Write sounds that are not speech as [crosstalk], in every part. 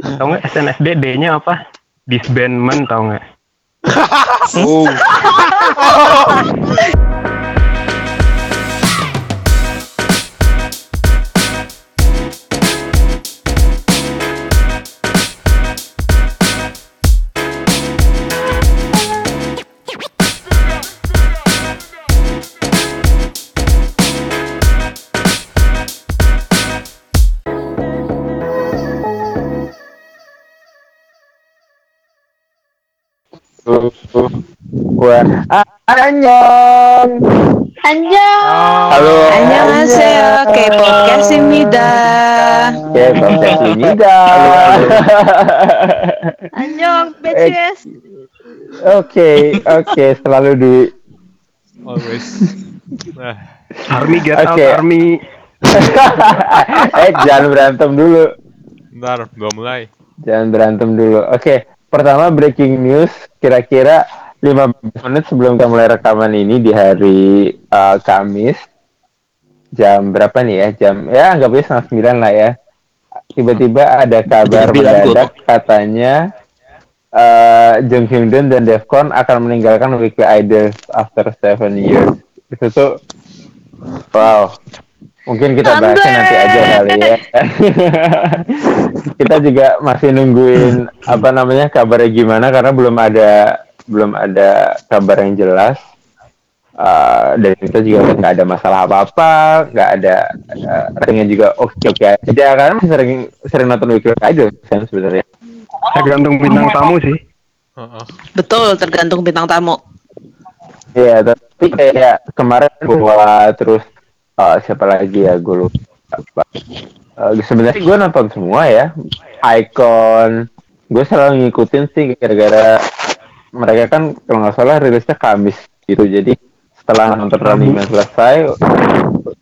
Tahu nggak SNSD D-nya apa? Disbandment tahu nggak? [laughs] Oh. [laughs] gua. Ah, Anjong, Anjong, Halo. Anjong Annyeonghaseyo. K-podcast Imida. K-podcast Anjong, Anjong, BTS. Oke, oke, selalu di always. Nah. Army get okay. Army. [laughs] eh jangan berantem dulu. Bentar, belum mulai. Jangan berantem dulu. Oke, okay. pertama breaking news kira-kira 15 menit sebelum kita mulai rekaman ini di hari uh, Kamis. Jam berapa nih ya? Jam ya anggapnya setengah sembilan lah ya. Tiba-tiba ada kabar mendadak katanya uh, Jung Hyun Dun dan Defcon akan meninggalkan Weekly Idols after seven years. Itu tuh wow. Mungkin kita bahasnya nanti aja kali ya. [laughs] kita juga masih nungguin apa namanya kabarnya gimana karena belum ada belum ada kabar yang jelas. Uh, dan kita juga nggak ada masalah apa-apa, nggak ada uh, ratingnya juga oke-oke aja karena masih sering sering nonton Weekly Idol kan sebenarnya. Tergantung bintang tamu sih. Heeh. Betul, tergantung bintang tamu. Iya, tapi kayak kemarin bawa terus uh, siapa lagi ya gue lupa. apa. Uh, sebenarnya gue nonton semua ya. Icon, gue selalu ngikutin sih gara-gara mereka kan kalau nggak salah rilisnya Kamis gitu. Jadi setelah nonton Running Man selesai,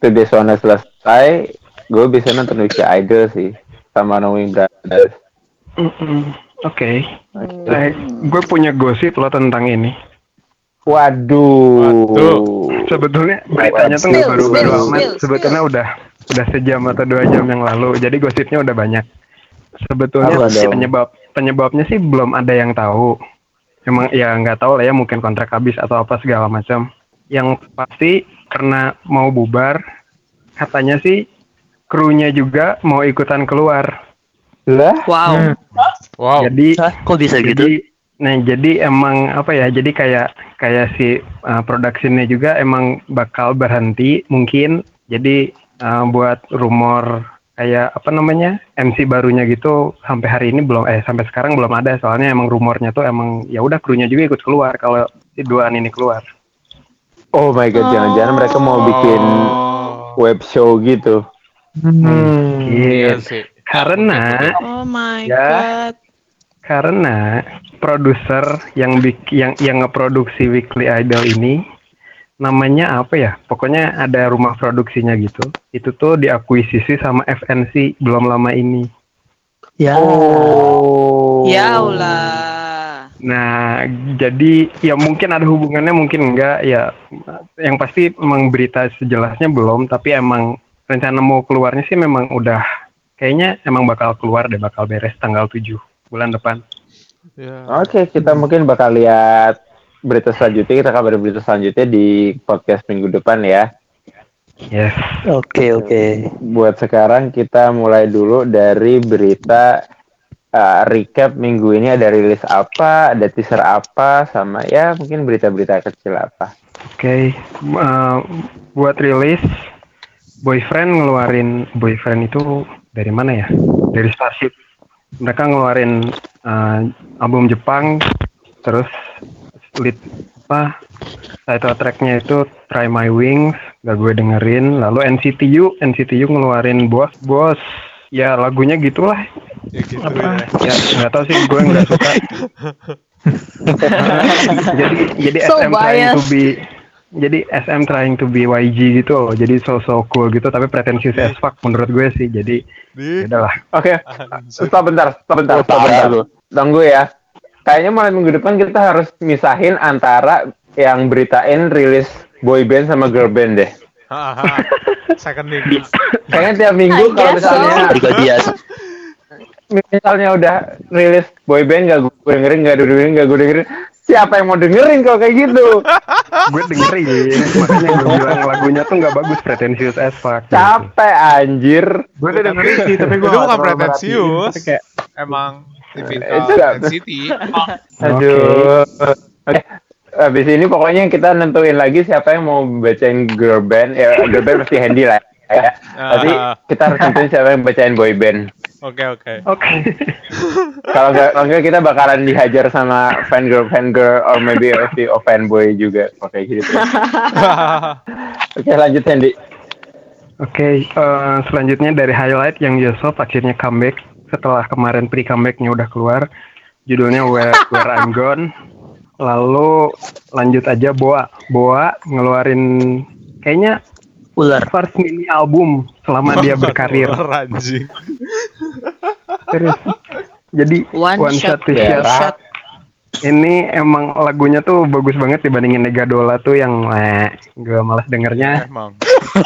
Today Zone selesai, gue bisa nonton Weekly Idol sih sama Knowing Brothers. Mm-mm. Oke. Eh, gue punya gosip lo tentang ini. Waduh. Waduh. Sebetulnya beritanya tuh nggak baru-baru amat. Sebetulnya udah udah sejam atau dua jam yang lalu. Jadi gosipnya udah banyak. Sebetulnya penyebab penyebabnya sih belum ada yang tahu. Emang ya nggak tahu lah ya mungkin kontrak habis atau apa segala macam. Yang pasti karena mau bubar, katanya sih krunya juga mau ikutan keluar. Lah, Wow. Wow. Jadi kok bisa gitu? jadi nah jadi emang apa ya jadi kayak kayak si uh, produksinya juga emang bakal berhenti mungkin jadi uh, buat rumor kayak apa namanya MC barunya gitu sampai hari ini belum eh sampai sekarang belum ada soalnya emang rumornya tuh emang ya udah krunya juga ikut keluar kalau si duaan ini keluar Oh my god, jangan-jangan mereka mau bikin Oh. web show gitu. Hmm. Iya Iya. sih. karena Oh my Ya. god. karena produser yang bik yang yang ngeproduksi Weekly Idol ini namanya apa ya? Pokoknya ada rumah produksinya gitu. Itu tuh diakuisisi sama FNC belum lama ini. Ya. Oh. Ya Allah. Nah, jadi ya mungkin ada hubungannya, mungkin enggak. Ya, yang pasti emang berita sejelasnya belum. Tapi emang rencana mau keluarnya sih memang udah kayaknya emang bakal keluar deh, bakal beres tanggal 7 bulan depan. Ya. Oke, kita mungkin bakal lihat berita selanjutnya. Kita kabar berita selanjutnya di podcast minggu depan ya. Yes. Oke, oke. Buat sekarang kita mulai dulu dari berita uh, recap minggu ini ada rilis apa, ada teaser apa, sama ya mungkin berita-berita kecil apa. Oke, uh, buat rilis boyfriend ngeluarin boyfriend itu dari mana ya? Dari Starship. Mereka ngeluarin uh, album Jepang, terus lead apa title tracknya itu Try My Wings, gak gue dengerin. Lalu NCTU, NCTU ngeluarin Bos Bos. Ya lagunya gitulah. Ya gitu Apa? ya. Ya nggak tahu sih, gue nggak suka. [laughs] jadi jadi So SM trying to biased. be jadi SM trying to be YG gitu loh. Jadi so so cool gitu tapi pretensius as fuck menurut gue sih. Jadi Di. ya udahlah. Oke, stop bentar, stop bentar, stop bentar. Tunggu ya. Kayaknya mulai minggu depan kita harus misahin antara yang beritain rilis boy band sama girl band deh. [laughs] Kayaknya tiap minggu kalau misalnya misalnya udah rilis boyband gak gue dengerin gak gue dengerin gak gue dengerin siapa yang mau dengerin kalau kayak gitu? [laughs] Gue dengerin makanya gue bilang lagunya tuh nggak bagus pretensius as fuck. Capek anjir. Gue udah dengerin sih tapi gue bukan pretensius. kayak Emang Itu typical nggak- intensity. aduh. Oke. Habis ini pokoknya kita nentuin lagi siapa yang mau bacain girl band. Ya girl band pasti handy lah ya. Tapi Ah. kita harus nentuin siapa yang bacain boy band. Oke oke. oke. [laughs] Kalau nggak kalau nggak kita bakalan dihajar sama fan girl fan girl or maybe a few of fanboy juga. Pakai gitu. [laughs] Oke lanjut Handy Oke, eh, selanjutnya dari highlight yang Yusuf akhirnya comeback setelah kemarin pre comebacknya udah keluar. Judulnya Where, Where I'm Gone. Lalu lanjut aja Boa. Boa ngeluarin kayaknya Ular. first mini album selama dia berkarir. Serius. Jadi One One, Shot Shot Berak. Shot. Ini emang lagunya tuh bagus banget dibandingin Negadola tuh yang eh, gue malas dengernya. Emang.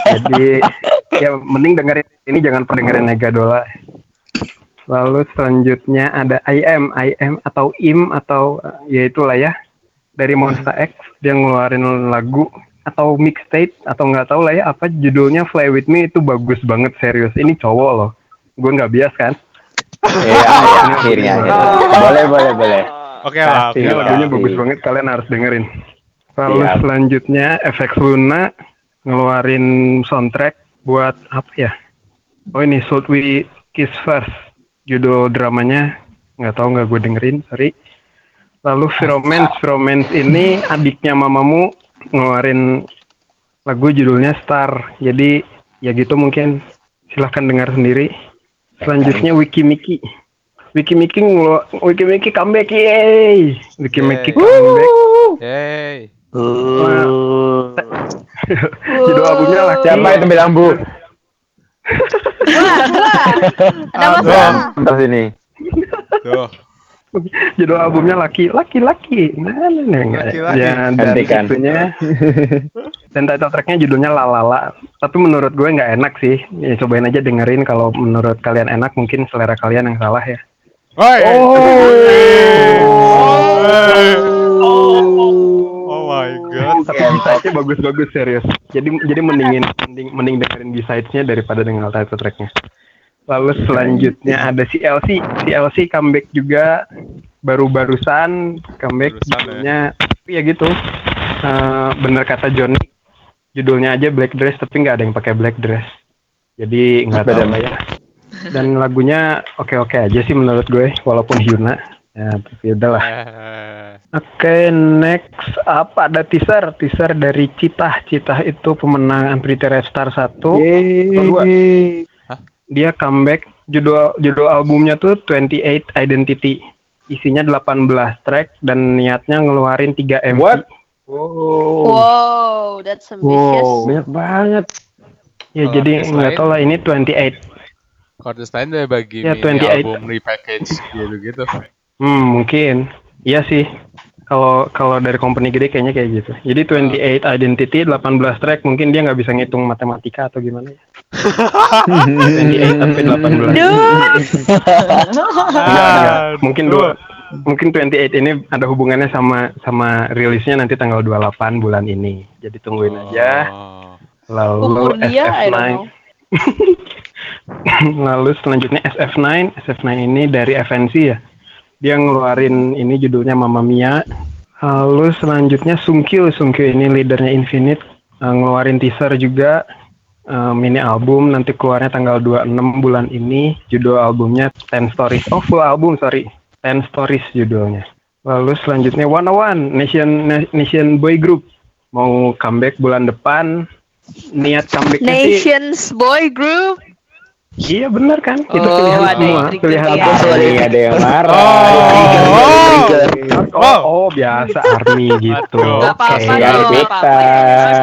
Jadi ya mending dengerin ini jangan pernah dengerin Negadola. Lalu selanjutnya ada IM, IM atau IM atau ya itulah ya dari Monster X dia ngeluarin lagu atau mixtape atau nggak tahu lah ya apa judulnya Fly With Me itu bagus banget serius ini cowok loh gue nggak bias kan Iya, ya, [laughs] akhirnya. akhirnya. Boleh, boleh, boleh. Oke lah. Iya. lah. lagunya bagus banget kalian harus dengerin lalu Siap. selanjutnya FX Luna ngeluarin soundtrack buat apa ya oh ini Should We Kiss First judul dramanya nggak tahu nggak gue dengerin sorry. Lalu Firomance Firomance ini adiknya mamamu ngeluarin lagu judulnya Star. Jadi ya gitu mungkin. Silahkan dengar sendiri. Selanjutnya Wiki Miki Wiki Miki ngelu- Wiki Miki comeback yeay Wiki Miki comeback Yeay. Uh, judul albumnya laki Siapa itu bilang Bu? [laughs] Ada masalah. Terus ini. Tuh. judul albumnya laki laki laki mana nih Laki-laki. ya dan itunya dan title tracknya judulnya lalala tapi menurut gue nggak enak sih ya, cobain aja dengerin kalau menurut kalian enak mungkin selera kalian yang salah ya Woi. Oh. Oh my god. tapi B-side-nya bagus-bagus serius. Jadi jadi mendingin mending mending dengerin B-side-nya daripada dengerin title tracknya. Lalu selanjutnya ada CLC CLC comeback juga baru-barusan comeback Barusan, ya. judulnya. Tapi ya gitu. Eh, bener kata Johnny judulnya aja black dress tapi nggak ada yang pakai black dress. Jadi nggak tahu. lah ya. Dan lagunya oke-oke aja sih menurut gue walaupun Hyuna ya tapi udahlah Eh, Oke, next apa ada teaser teaser dari Citah. Citah itu pemenang Pretty Red Star 1. Kedua, dia comeback judul judul albumnya tuh 28 Identity. Isinya 18 track dan niatnya ngeluarin 3 MV. What? Wow, that's ambitious. Wow. Banyak banget. Ya Kalau jadi nggak tahu lah ini 28. Artis lain udah bagi Ya, mini 28. album repackage gitu gitu. Hmm, mungkin. Iya sih. Kalau kalau dari company gede kayaknya kayak gitu. Jadi 28 Identity 18 track mungkin dia nggak bisa ngitung matematika atau gimana ya. 28 tapi 18. Duh, Enggak, enggak. Mungkin dua mungkin 28 ini ada hubungannya sama sama rilisnya nanti tanggal 28 bulan ini. Jadi tungguin aja. Oh. umur Lalu dia, I don't SF9. know. [laughs] Lalu selanjutnya SF9. SF9 ini dari FNC ya. Dia ngeluarin ini judulnya Mamma Mia. Lalu selanjutnya Sungkyu. Sungkyu ini leadernya Infinite. eh, ngeluarin teaser juga. eh, mini album nanti keluarnya tanggal 26 bulan ini. Judul albumnya Ten Stories. Oh full album sorry. Ten Stories judulnya. Lalu selanjutnya One One Nation Nation Boy Group mau comeback bulan depan. Niat comebacknya sih Nations Boy Group. Iya benar kan? Itu Oh, pilihan ada semua, yang trigger pilihan ya. apa? Sorry, ada yang marah. Oh. Oh, oh, biasa army gitu. Gak apa-apa Oke, dong, kita. gak apa-apa.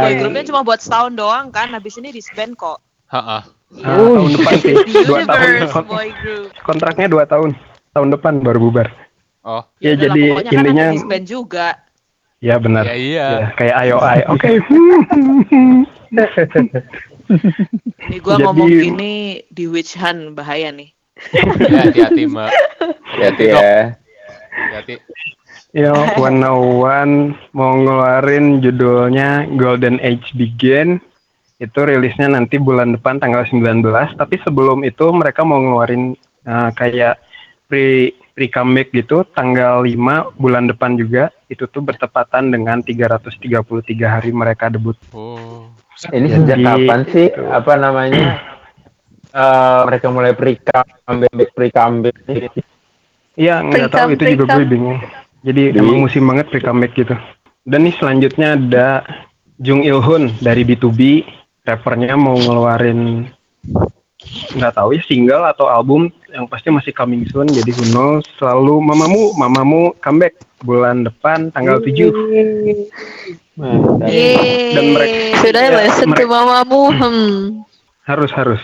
Boy groupnya cuma buat setahun doang kan, habis ini disband kok. Ha-ha. Ah, tahun depan sih, [laughs] dua tahun. Boy Group. kontraknya dua tahun. Tahun depan baru bubar. Oh. Ya, lah, jadi kan intinya, nanti disband juga. ya benar. Ya iya. Ya, kayak IOI. Oke. [laughs] Nih gua Jadi- ngomong gini di Witch Hunt bahaya nih. Ya, hati-hati, Mbak. Hati ya. Hati-hati. Yo, One One mau ngeluarin judulnya Golden Age Begin. Itu rilisnya nanti bulan depan tanggal 19. Tapi sebelum itu mereka mau ngeluarin uh, kayak pre pre comeback gitu tanggal 5 bulan depan juga. Itu tuh bertepatan dengan 333 hari mereka debut. Oh. Ini Jadi, sejak kapan sih gitu. apa namanya? eh mereka mulai pre-comeback pre-comeback. Iya, nggak tahu itu juga gue Pre-comeback. bingung. Jadi Jadi- emang musim banget pre comeback gitu. Dan nih selanjutnya ada Jung Il Hun dari B2B, rappernya mau ngeluarin nggak tahu ya single atau album yang pasti masih coming soon jadi who knows. selalu mamamu mamamu comeback bulan depan tanggal 7 Mantap. Yeay. Dan mereka- Sudah ya, listen to mereka- mamamu. Hmm. harus harus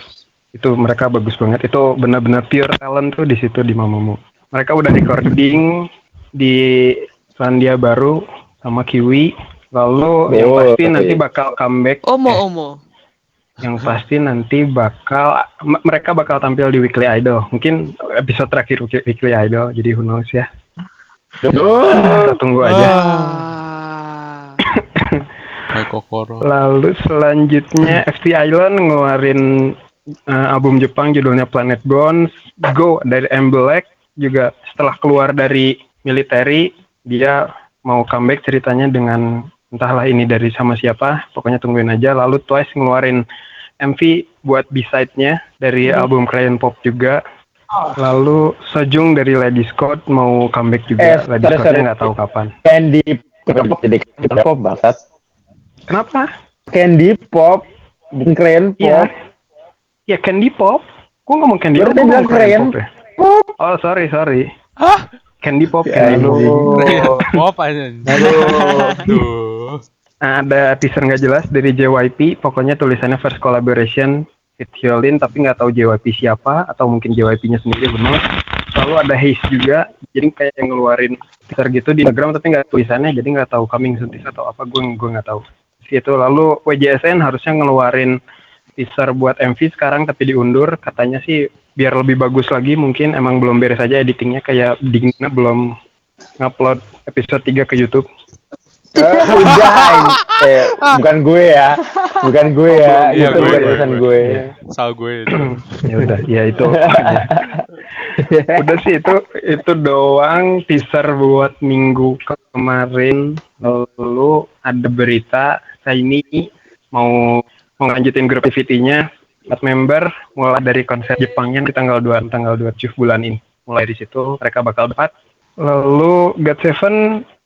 itu mereka bagus banget itu benar-benar pure talent tuh di situ di mamamu mereka udah recording di Selandia Baru sama Kiwi lalu yang Oh, pasti oke. nanti bakal comeback Omo eh, omo. Yang pasti nanti bakal m- mereka bakal tampil di Weekly Idol. Mungkin episode terakhir Weekly- Idol jadi who knows ya. Kita tunggu aja. Ah. Lalu selanjutnya FT Island ngeluarin uh, album Jepang judulnya Planet Bones. Go dari M Black juga setelah keluar dari military dia mau comeback ceritanya dengan entahlah ini dari sama siapa pokoknya tungguin aja lalu Twice ngeluarin MV buat B-side-nya dari album Crayon Pop juga lalu Sojung dari Lady Scott mau comeback juga Eh, Lady Scottnya nggak tahu kapan Candy Pop jadi Candy Pop bangsat. kenapa Candy Pop bukan keren Iya. pop. Ya Candy Pop. Gue ngomong Candy Pop. ngomong keren. Pop ya. Pop. Oh sorry sorry. Hah? Candy Pop. Ya, Candy Pop. Pop aja. Aduh. Ada teaser nggak jelas dari JYP. Pokoknya tulisannya first collaboration with Hyolyn, tapi nggak tahu JYP siapa atau mungkin JYP-nya sendiri benar. Lalu ada Haze juga. Jadi kayak yang ngeluarin teaser gitu di Instagram tapi nggak tulisannya. Jadi nggak tahu coming soon atau apa. Gue gue nggak tahu. Gitu. Lalu WJSN harusnya ngeluarin teaser buat MV sekarang tapi diundur. Katanya sih biar lebih bagus lagi mungkin emang belum beres aja editingnya kayak Digna belum ngupload episode 3 ke YouTube. Eh, udah ini. Eh, bukan gue ya. Bukan gue ya. Iya, itu gue, bukan gue, urusan gue. gue. Salah gue itu. [clears throat] ya udah, ya itu. [laughs] udah sih itu itu doang teaser buat minggu kemarin. Lalu ada berita Shiny mau mau lanjutin grup activity-nya empat member mulai dari konser Jepangnya di tanggal 2 tanggal 2 bulan ini. Mulai di situ mereka bakal dapat. Lalu God Seven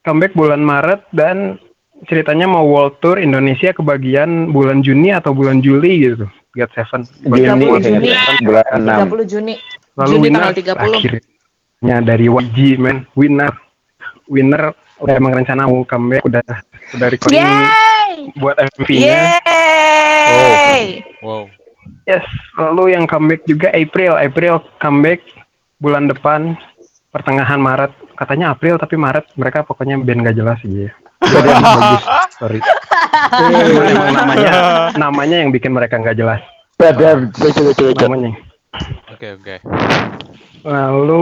comeback bulan Maret dan ceritanya mau world tour Indonesia kebagian bulan Juni atau bulan Juli gitu. God Seven. Bagian Juni, bulan Juni. bulan 6. 30 Juni. Lalu Juni winner tanggal 30. akhirnya dari YG men winner winner udah emang rencana mau comeback udah udah recording Yeay. buat MV-nya Yeay. Wow. yes lalu yang comeback juga April April comeback bulan depan pertengahan Maret. Katanya April tapi Maret mereka pokoknya band gak jelas aja ya yang bagus sorry. Cuman emang namanya. Namanya yang bikin mereka nggak jelas. Namanya. Oke, oke. Lalu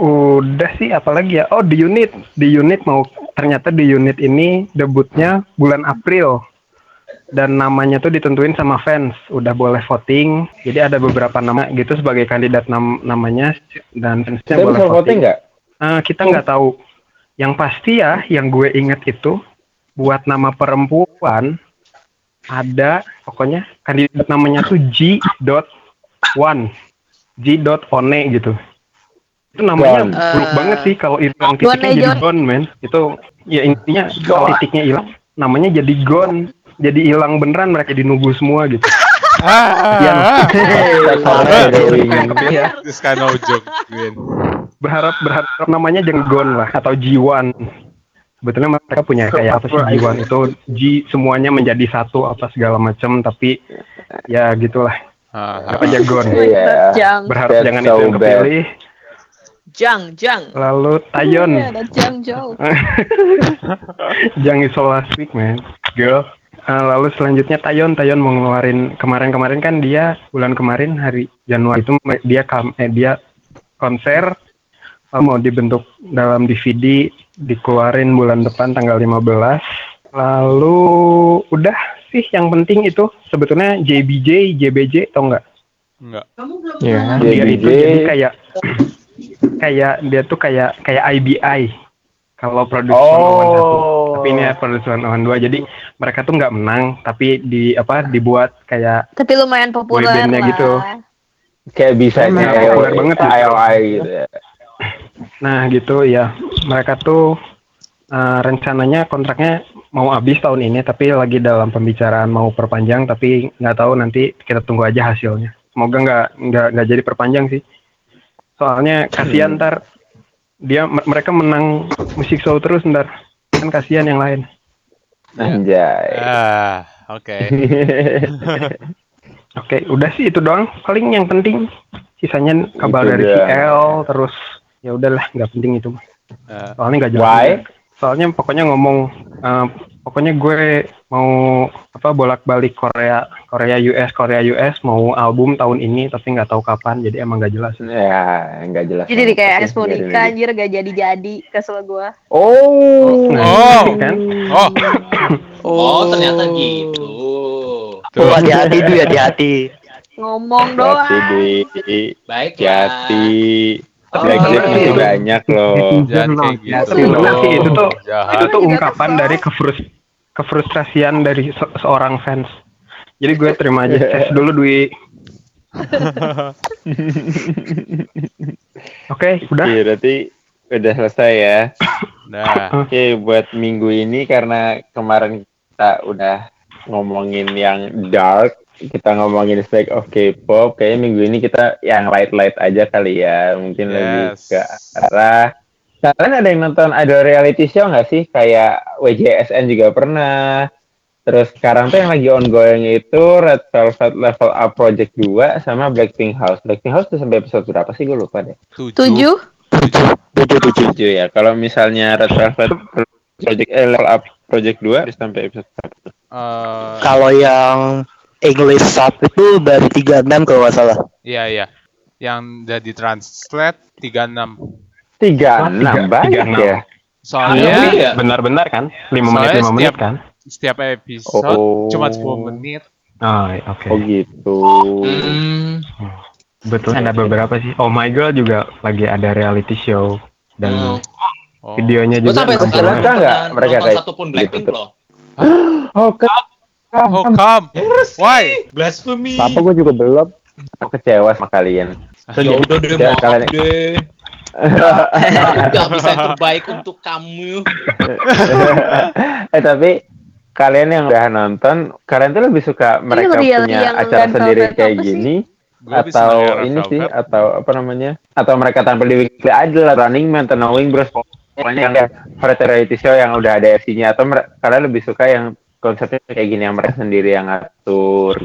udah sih apalagi ya? Oh di unit, di unit mau ternyata di unit ini debutnya bulan April dan namanya tuh ditentuin sama fans, udah boleh voting. Jadi ada beberapa nama gitu sebagai kandidat nam- namanya dan fansnya Kita boleh bisa voting. voting nggak? Eh, kita nggak tahu. Yang pasti ya, yang gue inget itu buat nama perempuan ada pokoknya kandidat namanya tuh G. One, G. One gitu. Itu namanya buruk Eh, banget sih kalau hilang titiknya jadi Jon. Gon, men. Itu ya intinya kalau titiknya hilang, namanya jadi Gon. Jadi hilang beneran mereka dinunggu semua gitu. [laughs] Iya. Berharap berharap namanya jangan Gon lah atau G1 sebetulnya mereka punya kayak apa sih G1 itu G semuanya menjadi satu apa segala macam tapi ya gitulah. Ah, apa aja Gon Iya. Berharap jangan itu yang kepilih. Jang, Jang. lalu Tayon. Iya, ada Jang Jauh. [laughs] Jang is so last week man. Girl Eh, lalu selanjutnya Tayon, Tayon mau ngeluarin kemarin-kemarin kan dia bulan kemarin hari Januari itu dia kam, eh, dia konser eh, mau dibentuk dalam DVD dikeluarin bulan depan tanggal 15. Lalu udah sih yang penting itu sebetulnya JBJ, JBJ tau nggak? Enggak. Ya. Dia JBJ. itu jadi kayak kayak dia tuh kayak kayak IBI kalau produksi Oh. tapi ini ya produksi One Dua jadi mereka tuh nggak menang tapi di apa dibuat kayak Tapi lumayan populer lah. gitu. kayak bisa Emang kayak populer banget ya. IOI gitu ya. nah gitu ya mereka tuh eh, rencananya kontraknya mau habis tahun ini tapi lagi dalam pembicaraan mau perpanjang tapi nggak tahu nanti kita tunggu aja hasilnya semoga nggak nggak nggak jadi perpanjang sih soalnya kasihan ntar dia me- mereka menang musik show terus ntar kan kasihan yang lain Anjay. Ah, oke. [laughs] Oke, udah sih itu doang. Paling yang penting sisanya kabar Itu dari. CL terus ya udahlah nggak penting itu. Eh, Soalnya nggak jelas. Why? Soalnya pokoknya ngomong eh, pokoknya gue mau apa bolak-balik Korea Korea US Korea US mau album tahun ini tapi nggak tahu kapan jadi emang nggak jelas. ya, nggak jelas. Jadi di kayak Expo nikah anjir gak jadi-jadi kesel gua. Oh. Nah, Oh. kan? oh, Oh, ternyata gitu. Oh, hati-hati Du, hati-hati. Ngomong Hati doang. Dwi. Baik Hati. Oh. Masih Oh. banyak loh. jangan kayak gitu. Itu tuh Jahat. itu tuh ungkapan dari kefrus kefrustrasian dari se- seorang fans. Jadi gue terima aja tes dulu Dwi. [laughs] Oke, udah. Iya, berarti udah selesai ya. Nah, Oke, buat minggu ini karena kemarin kita udah ngomongin yang dark, kita ngomongin aspect of K-pop, kayaknya minggu ini kita yang light-light aja kali ya, mungkin lebih Yes. ke arah. Kalian ada yang nonton ada reality show nggak sih? Kayak WJSN juga pernah. Terus sekarang tuh yang lagi ongoing itu Red Velvet Level Up Project 2 sama Blackpink House. Blackpink House tuh sampai episode berapa sih? Gue lupa deh. tujuh. Tujuh. Tujuh, tujuh. Tujuh ya. Kalau misalnya Red Velvet Project eh, Level Up Project 2 harus sampai episode berapa? Eh, Kalau yang English sub itu dari 36 kalau nggak salah. iya iya. Yang jadi translate 36. Tiga Oh, enam tiga- banyak tiga enam. ya. Soalnya Iya. Benar-benar kan? 5 Soalnya menit 5 menit setiap- kan? setiap episode Oh. cuma 10 menit. Oh, oke. Oh gitu. Hmm, Betul ada beberapa sih. Oh My Girl juga lagi ada reality show dan Hmm. Oh. videonya gue juga sampai nonton. sekarang nggak? Mereka kayak satupun gitu. Blackpink loh. Oh, Oh, come. Why? Blasphemy. apa gue juga belum. Aku kecewa sama kalian. Ya udah deh, Ya, maaf kalian- deh. [laughs] Gak bisa yang terbaik untuk kamu. eh tapi kalian yang udah nonton, kalian tuh lebih suka mereka real punya yang acara sendiri kayak gini Gua atau ini sih atau apa namanya? Atau mereka tampil di Weekly Idol Running Man atau Knowing Bros pokoknya yang variety show yang udah ada FC-nya atau kalian lebih suka yang konsepnya kayak gini yang mereka sendiri yang ngatur.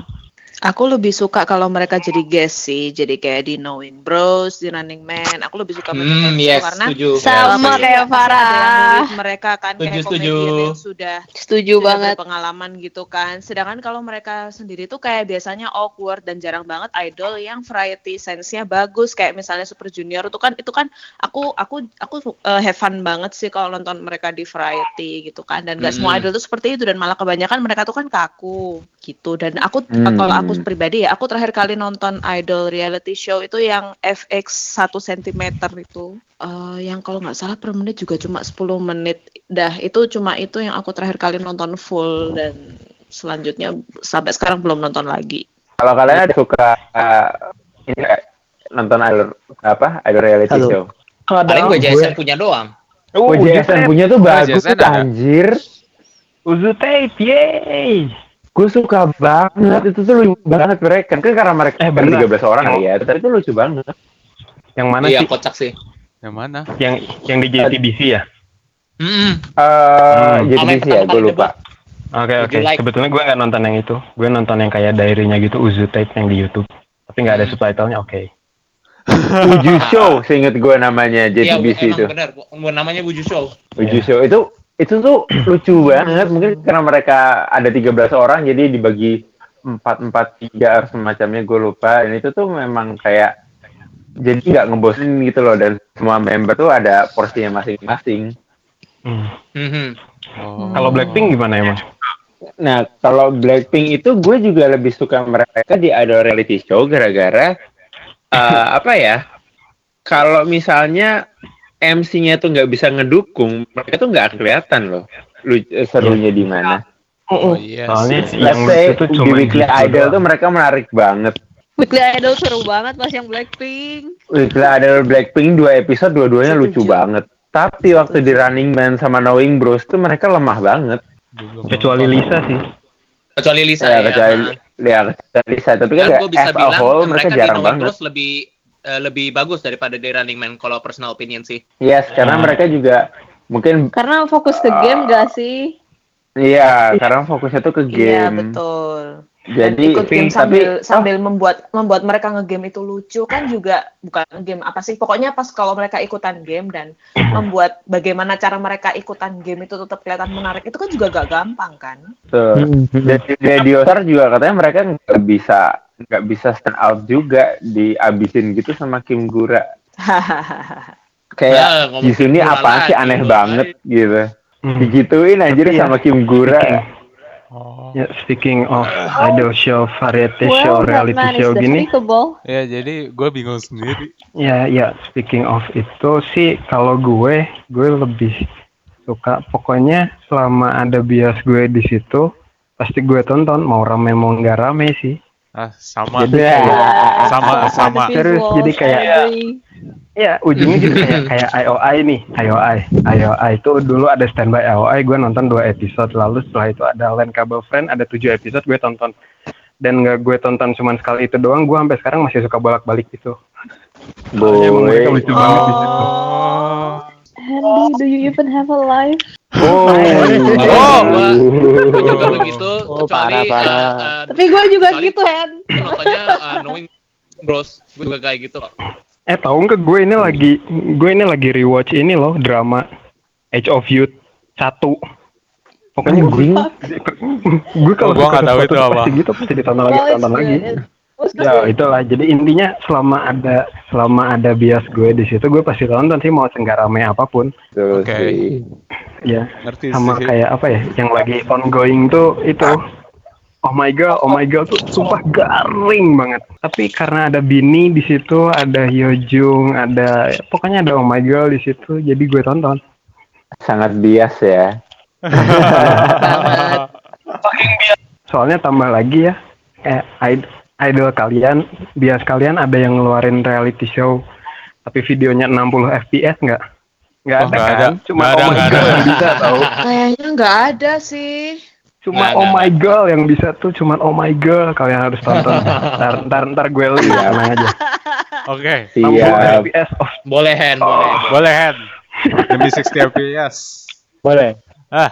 Aku lebih suka kalau mereka jadi guest sih, jadi kayak di Knowing Bros, di Running Man. Aku lebih suka mereka Hmm, yes, karena setuju. Sama kayak Farah. mereka kan Setuju, kayak setuju. yang sudah Setuju sudah banget. berpengalaman gitu kan. Sedangkan kalau mereka sendiri tuh kayak biasanya awkward dan jarang banget idol yang variety sense-nya bagus kayak misalnya Super Junior itu kan itu kan aku aku aku uh, have fun banget sih kalau nonton mereka di variety gitu kan dan gak semua Mm-mm. idol tuh seperti itu dan malah kebanyakan mereka tuh kan kaku gitu dan aku Hmm. kalau aku pribadi ya aku terakhir kali nonton idol reality show itu yang FX 1 cm itu Eh, yang kalau nggak salah per menit juga cuma 10 menit dah itu cuma itu yang aku terakhir kali nonton full dan selanjutnya sampai sekarang belum nonton lagi Kalau kalian ada suka uh, ini nonton idol apa? Idol reality Halo. show. Paling gue JSN punya doang. Oh, WJSN punya tuh bagus ada. anjir. Uzutate, yay! Gue suka banget itu tuh lucu banget mereka kan karena mereka Eh, baru bentar. 13 orang ya tapi itu lucu banget Yang mana Iya, sih? kocak sih. Yang mana? Yang yang di JTBC ya? Hmm, eh Hmm. sih ya gue lupa Oke Would oke. like- Sebetulnya gue nggak nonton yang itu. Gue nonton yang kayak diary-nya gitu, Uzutate yang di YouTube. Tapi nggak ada Hmm. subtitlenya. Oke. [laughs] Uju Show seinget gue namanya JTBC itu emang bener. Namanya Buju Show. Uju Show itu itu tuh [clears throat] lucu banget mungkin karena mereka ada 13 orang jadi dibagi empat empat tiga semacamnya gue lupa dan itu tuh memang kayak jadi nggak ngebosenin gitu loh dan semua member tuh ada porsinya masing-masing Hmm. Mhm. Oh. Kalau Blackpink gimana emang? Nah, kalau Blackpink itu gue juga lebih suka mereka di Idol Reality Show gara-gara eh, apa ya? Kalau misalnya MC-nya tuh nggak bisa ngedukung, mereka tuh nggak kelihatan loh. Lu, serunya di mana? Oh iya Soalnya sih. yang say lucu tuh di cuma Weekly gitu Idol doang. tuh mereka menarik banget. Weekly Idol seru banget pas yang Blackpink. Weekly Idol Blackpink dua episode dua-duanya lucu banget. Tapi waktu di Running Man sama Knowing Bros tuh mereka lemah banget. Kecuali. Lisa sih. Kecuali Lisa Ya, ya. kecuali nah. ya kecuali Lisa, tapi kan gue bisa as a bilang whole mereka, mereka jarang banget. Bros lebih eh, lebih bagus daripada di Running Man kalau personal opinion sih. Yes, karena Ah. mereka juga mungkin Karena fokus ke game gak sih? iya, karena fokusnya tuh ke Iya game. betul. Jadi ikut game tapi sambil oh, sambil membuat membuat mereka ngegame itu lucu kan juga bukan game apa sih pokoknya pas kalau mereka ikutan game dan membuat bagaimana cara mereka ikutan game itu tetap kelihatan menarik itu kan juga gak gampang kan tuh. dan Star juga katanya mereka nggak bisa nggak bisa stand out juga diabisin gitu sama Kim Gura. [laughs] Kayak Nah, di sini apa sih aneh banget gitu. Hmm. Digituin anjir Tapi ya, sama Kim Gura. Speaking, Oh. ya, speaking of idol show, variety show, Well, that reality show gini. Ya jadi gue bingung sendiri. ya ya speaking of itu sih kalau gue gue lebih suka pokoknya selama ada bias gue di situ pasti gue tonton mau rame mau nggak rame sih Ah sama. Jadi kayak Sama sama. Terus jadi kayak- ya ujungnya gitu kayak kayak IOI nih IOI IOI itu dulu ada standby IOI gue nonton dua episode lalu setelah itu ada Land Cable Friend ada tujuh episode gue tonton dan nggak gue tonton cuma sekali itu doang gue sampai sekarang masih suka bolak balik gitu Soalnya emang mereka boy. lucu banget di situ Oh. Andy, do you even have a life? Oh. Oh, gua, gua [laughs] juga begitu, Oh, kecuali parah, parah. eh, eh, Tapi gue juga Kecuali- gitu, Hen. nontonnya eh, Knowing Bros, gue juga kayak gitu. Eh tahu nggak gue ini lagi gue ini lagi rewatch ini loh drama Age of Youth satu. Pokoknya gue gue kalau Oh, gua suka nggak tahu sesuatu itu apa. pasti gitu pasti ditonton lagi Oh, it's tonton lagi. Ya itulah jadi intinya selama ada selama ada bias gue di situ gue pasti tonton sih mau senggak rame apa pun. Oke. sih. Ya Ngerti sama sih. kayak apa ya yang lagi ongoing tuh itu Oh my god, oh my god tuh sumpah garing banget. Tapi karena ada Bini di situ, ada Hyojung, ada pokoknya ada Oh my god di situ, jadi gue tonton. Sangat bias ya. Soalnya tambah lagi ya, eh, id- idol kalian, bias kalian ada yang ngeluarin reality show, tapi videonya 60 fps nggak? Nggak Oh, ada kan? ada. Cuma ada, oh my god ada. yang bisa tahu. kayaknya nggak ada sih Cuma oh my god yang bisa tuh cuma oh my god kalian harus tonton. [laughs] ntar, ntar, ntar gue lihat Iya. aja. Oke. 60 Iya. fps oh Boleh Hen, boleh. Boleh Hen. Demi 60 fps. Boleh. Ah.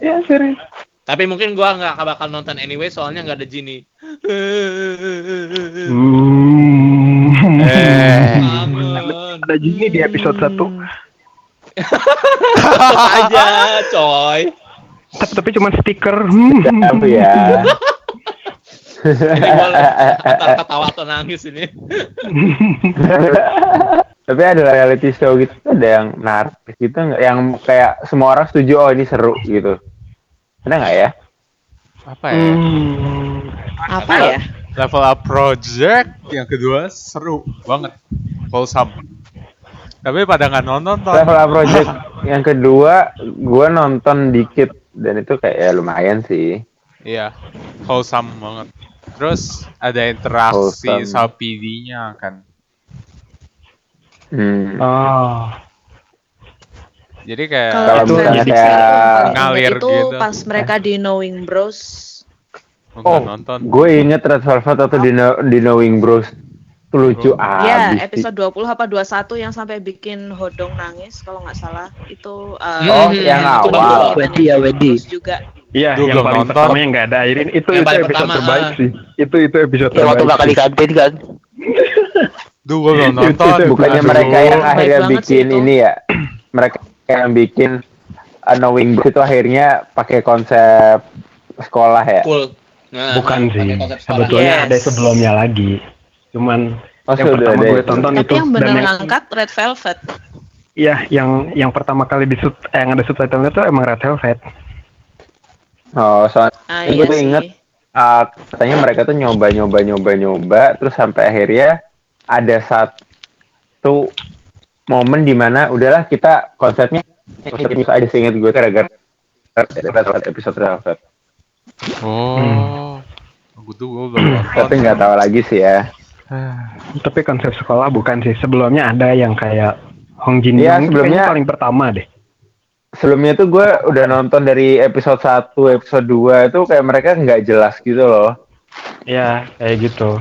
ya serius. Tapi mungkin gua nggak bakal nonton anyway soalnya nggak ada Jinny. Hmm. Eh. Ada Jini di episode 1 Tetep aja, coy. tapi, tapi cuma stiker. Hmm. Tapi ya. Ini gua antara ketawa atau nangis ini. Tapi ada reality show gitu ada yang menarik gitu nggak? Yang kayak semua orang setuju oh ini seru gitu. Ada nggak ya? Apa ya? Hmm. Apa ya Level Up Project yang kedua seru banget. Wholesome. Tapi pada nggak nonton toh. Level Up Project yang kedua gue nonton dikit dan itu kayak ya lumayan sih. Iya. Wholesome banget. Terus ada interaksi Wholesome. sama PD-nya kan. Hmm. Oh. Jadi kayak kalau itu kayak ngalir itu gitu. pas mereka di Knowing Bros nggak Oh, nonton. gue inget Red Velvet atau di, Know- di Knowing Bros itu lucu Ya, abis sih. episode 20 apa 21 yang sampai bikin Hodong nangis kalau nggak salah. Itu uh, Oh, Hmm, yang awal. Wedi ya, Wedi. Juga Iya, yang belum paling nonton. pertama yang nggak ada airin itu Yang itu episode pertama, terbaik ah. sih. Itu itu episode waktu terbaik. bakal di sih. kantin kan. Duh, gue belum [laughs] nonton. Itu- Bukannya Aduh. mereka yang akhirnya bikin itu. ini ya? Mereka yang bikin uh, knowing Bros itu akhirnya pakai konsep sekolah ya. Cool. Nah, Bukan nah, sih. Sebetulnya Yes. ada sebelumnya lagi. Cuman Oh, yang pertama ada gue itu. tonton Tapi itu yang yang ngangkat Red Velvet. iya yang yang pertama kali di sub eh, yang ada subtitlenya tuh emang Red Velvet. Oh, soalnya Ah, gue iya tuh sih. inget uh, katanya mereka tuh nyoba nyoba nyoba nyoba terus sampai akhirnya ada satu momen di mana udahlah kita konsepnya bisa aja seinget gue gara-gara episode Velvet. Oh. Aku tuh gue belum nonton. Tapi nggak tahu lagi sih ya. Tapi konsep sekolah bukan sih. Sebelumnya ada yang kayak Hong Jin Iya, Young itu sebelumnya- paling pertama deh. Sebelumnya tuh gue udah nonton dari episode 1, episode 2 itu kayak mereka nggak jelas gitu loh. Iya, kayak gitu.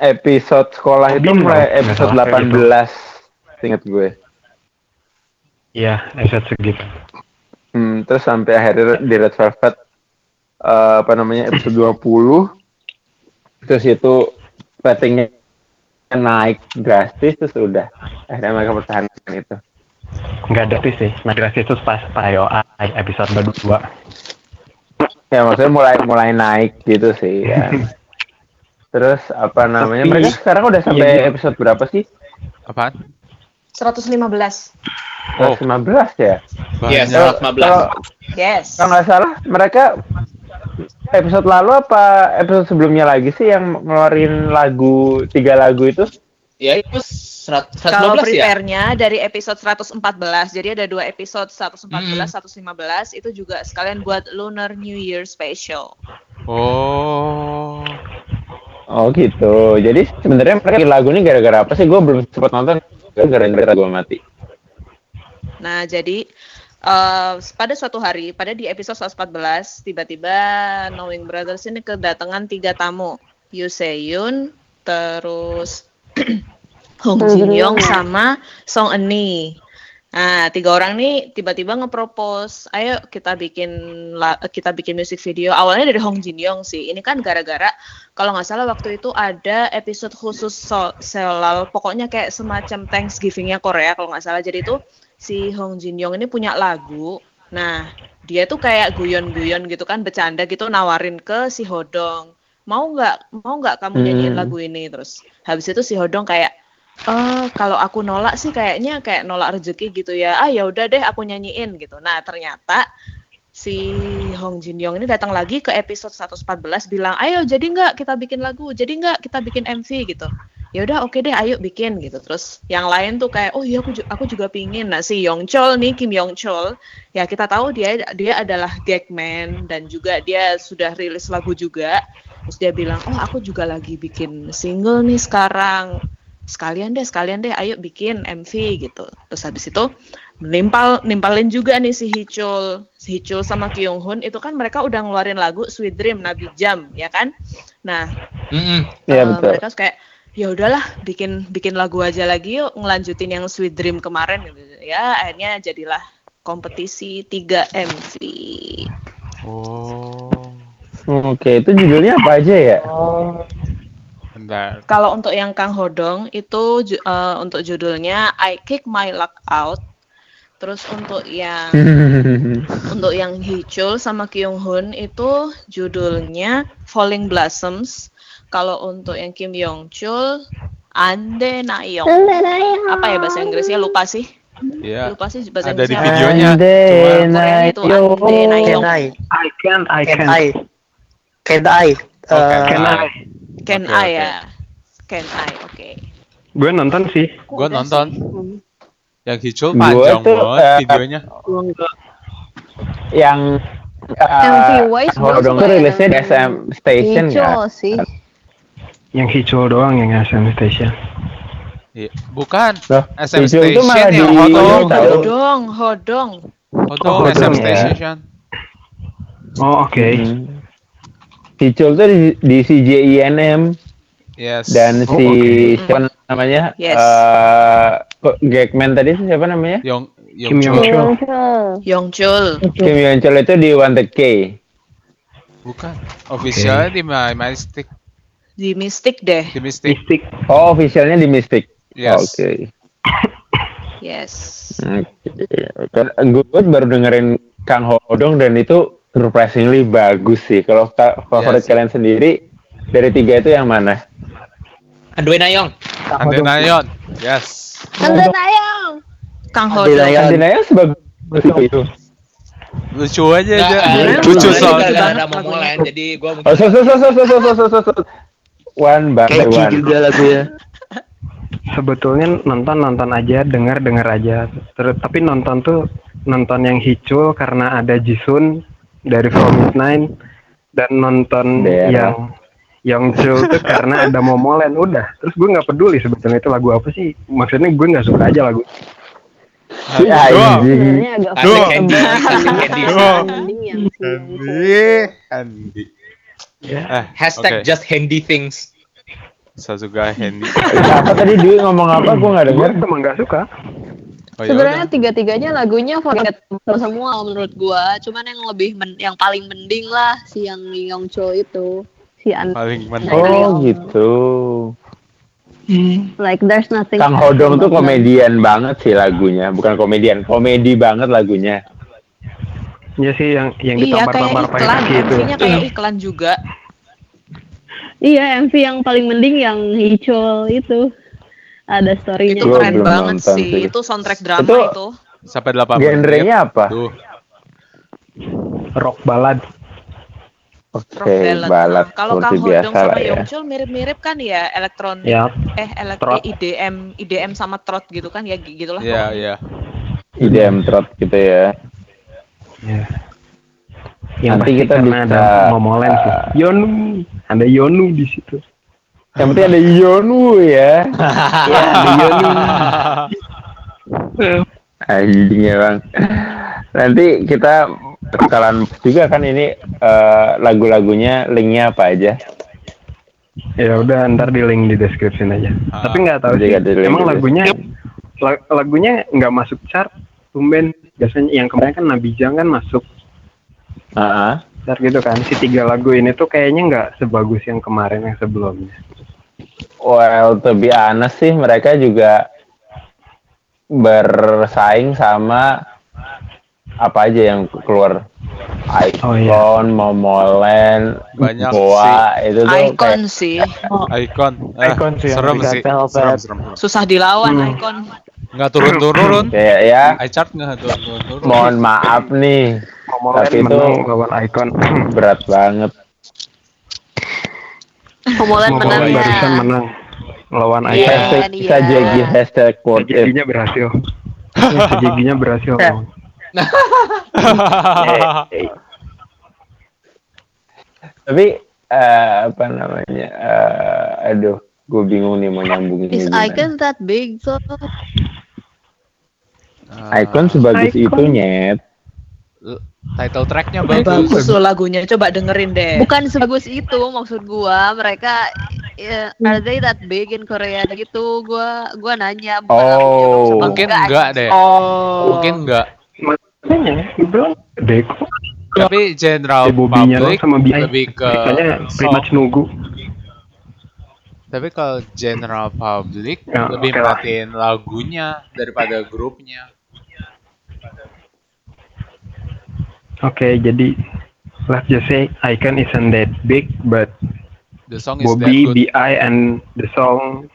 Episode sekolah itu mulai episode salah kayak gitu. 18 inget gue. Iya, episode segitu. Hmm, terus sampai akhirnya di Red Velvet eh, apa namanya episode [laughs] 20 terus itu ratingnya naik drastis terus udah akhirnya mereka pertahankan itu. Nggak ada sih. Nah, gratis itu pas Tayo episode kedua. Ya maksudnya mulai mulai naik gitu sih ya. [laughs] Terus apa namanya Tapi- mereka sekarang udah sampai Iya, iya. episode berapa sih? Apaan? 115. Oh. 115 ya? Iya, Kalau- 115. Kalau Yes. kalau nggak salah mereka episode lalu apa episode sebelumnya lagi sih yang ngeluarin lagu tiga lagu itu? Ya itu serat- Kalau 112 ya. prepare-nya dari episode 114, jadi ada dua episode 114, Hmm. 115 itu juga sekalian buat Lunar New Year special. Oh. Oh gitu. Jadi sebenarnya mereka lagu ini gara-gara apa sih? Gue belum sempat nonton gara-gara gue mati. Nah, jadi eh, pada suatu hari, pada di episode 114, tiba-tiba Knowing Brothers ini kedatangan tiga tamu. Yu Seyun, terus [clears throat] Hong Jin Young sama Song Euni. Nah, tiga orang nih tiba-tiba ngepropose, ayo kita bikin kita bikin music video. Awalnya dari Hong Jin Young sih. Ini kan gara-gara kalau nggak salah waktu itu ada episode khusus so Selal, pokoknya kayak semacam Thanksgiving-nya Korea kalau nggak salah. Jadi itu si Hong Jin Young ini punya lagu. Nah, dia tuh kayak guyon-guyon gitu kan, bercanda gitu nawarin ke si Hodong. Mau nggak mau nggak kamu nyanyiin Hmm. lagu ini terus. Habis itu si Hodong kayak eh kalau aku nolak sih kayaknya kayak nolak rezeki gitu ya. Ah ya udah deh aku nyanyiin gitu. Nah, ternyata si Hong Jin Young ini datang lagi ke episode 114 bilang, "Ayo jadi nggak kita bikin lagu? Jadi nggak kita bikin MV gitu." Ya udah oke deh ayo bikin gitu. Terus yang lain tuh kayak, "Oh iya aku aku juga pingin." Nah, si Yong Chol nih Kim Yong Chol, ya kita tahu dia dia adalah gagman dan juga dia sudah rilis lagu juga. Terus dia bilang, "Oh, aku juga lagi bikin single nih sekarang." Sekalian deh sekalian deh ayo bikin MV gitu terus habis itu nimpal nimpalin juga nih si Hichul si Hichul sama Kyung Hun itu kan mereka udah ngeluarin lagu Sweet Dream Nabi Jam ya kan nah Mm-mm. Iya eh, betul. mereka kayak ya udahlah bikin bikin lagu aja lagi yuk ngelanjutin yang Sweet Dream kemarin gitu ya akhirnya jadilah kompetisi 3 MV Oh. Oke, itu judulnya apa aja ya? Bentar. kalau untuk yang Kang Hodong itu eh, untuk judulnya I Kick My Luck Out terus untuk yang [laughs] Untuk yang Hichul sama Kyung Hun itu judulnya Falling Blossoms. Kalau untuk yang Kim Yong Chul, Ande Nayong. Apa ya bahasa Inggrisnya? Lupa sih. Iya. Lupa sih bahasa Ada di videonya. Ande itu. Ande Can Nayong. I? I can't, I Can can't. I? Can I? Oh, Uh, Can I? Can Oke, I oke. ya? Can I? Oke. Gue nonton sih. Gue nonton. Yang hijau Gua panjang tuh, banget eh, videonya. yang uh, MV Wise Hodong tuh ya. rilisnya di SM Station Hijau kan? sih. Yang hijau doang yang SM Station. Iya. Bukan. Loh, SM hijau itu Station malah yang di- Hodong. Hodong, Hodong. Hodong Oh, SM Hodong ya. Station. Oh oke. Hmm. Hijau tuh di, di CJINM Yes. dan Oh, si oke. siapa namanya? Yes. Eh, kok Gagman tadi siapa namanya? Yong Kim Yong Yong Chul. Chul. Yong Chul. Kim Yeon itu di One The K. Bukan. Officialnya di My Mystic. Di Mystic deh. Di Mystic. Mistik. Oh, officialnya di Mystic. Yes. Oke. Yes. Kan gue baru dengerin Kang Hodong dan itu surprisingly bagus sih. Kalau favorit yes. kalian sendiri dari tiga itu yang mana? Andre Nayong. Andre Nayong. Yes. Andre Nayong. Kang Ho Andre Nayong sebagus itu. Lucu aja aja. Lucu soalnya. Ada mau mulai jadi gua mungkin. Oh, so so so so so so so so. One by Keci one. juga lagunya. Sebetulnya nonton nonton aja, dengar dengar aja. Terus tapi nonton tuh nonton yang hicul karena ada Jisun dari From Midnight dan nonton Daerah. yang yang Chul tuh karena ada Momolen udah terus gue nggak peduli sebetulnya itu lagu apa sih maksudnya gue nggak suka aja lagu. Sebenarnya agak si Andi. Andi. Eh, hashtag oke. just handy things. Sasuga Handy. Apa tadi dia ngomong apa? Gue nggak gue denger. emang nggak suka Oh, ya Sebenarnya tiga-tiganya lagunya forgettable semua menurut gua. Cuman yang lebih men- yang paling mending lah si yang Yong Chol itu. Si An paling mending. Oh gitu. like there's nothing Kang Hodong tuh komedian banget sih lagunya, bukan komedian, komedi banget lagunya. ya sih yang yang Iya kayak ditampar-tampar iklan, itu MC-nya kayak iklan juga. Iya, MV yang paling mending yang Hicul itu. Ada story-nya. Itu keren banget nonton sih. sih. Itu soundtrack drama Itu- itu. Sampai 8 Genrenya apa? Tuh. rock ballad Oke, balat Nah, Kalau Kang biasa Hodong sama lah ya. Yongchul mirip-mirip kan ya elektronik ya eh elek Trot. eh, IDM IDM sama trot gitu kan ya gitulah. Iya, iya. IDM trot gitu ya. ya yang Nanti kita bisa, ada Momolen sih uh, Yonu ada Yonu di situ Yang penting ada Yonu ya. ya ada Yonu Anjing ya bang. Nanti kita bakalan juga kan ini eh, lagu-lagunya linknya apa aja. ya udah ntar di link di description aja. Ah, tapi nggak tahu jadi sih. ada link emang lagunya la- lagunya nggak masuk chart tumben. Biasanya yang kemarin kan Nabijang kan masuk. Ah, chart gitu kan si tiga lagu ini tuh kayaknya nggak sebagus yang kemarin yang sebelumnya Well, to be honest sih mereka juga bersaing sama apa aja yang keluar Icon, Oh, iya. Momolen, Banyak Boa, itu tuh Icon kayak sih. Icon. Eh, Icon sih serem sih. Serem, serem. serem. Susah dilawan Hmm. Icon. Nggak turun-turun. kayak ya iChart nggak turun-turun. mohon maaf nih Momolen Tapi itu- menang lawan Icon [clears throat] berat banget Pemulan menang ya. barusan menang lawan Iya. Icon hashtag iya. bisa jadi hashtag quote giginya berhasil [laughs] giginya berhasil [laughs] tapi eh, apa namanya eh, aduh gue bingung nih mau nyambungin Is. Icon that big so? Icon sebagus Icon. itu nyet Title tracknya Bagus, bagus. loh lagunya. Coba dengerin deh. Bukan sebagus itu maksud gua. Mereka ya, are they that big in Korea gitu? Gua gua nanya bukan Oh. Mungkin enggak deh. Oh. Mungkin enggak. makanya gue bilang Deko Tapi general Bobby-nya public sama Bi lebih ke Makanya pretty song. much nunggu Tapi kalau general public Ya, lebih oke lah. merhatiin lagunya daripada grupnya. Oke, jadi let's just say Icon isn't that big, but The song is Bobby, that good. Bi, and the song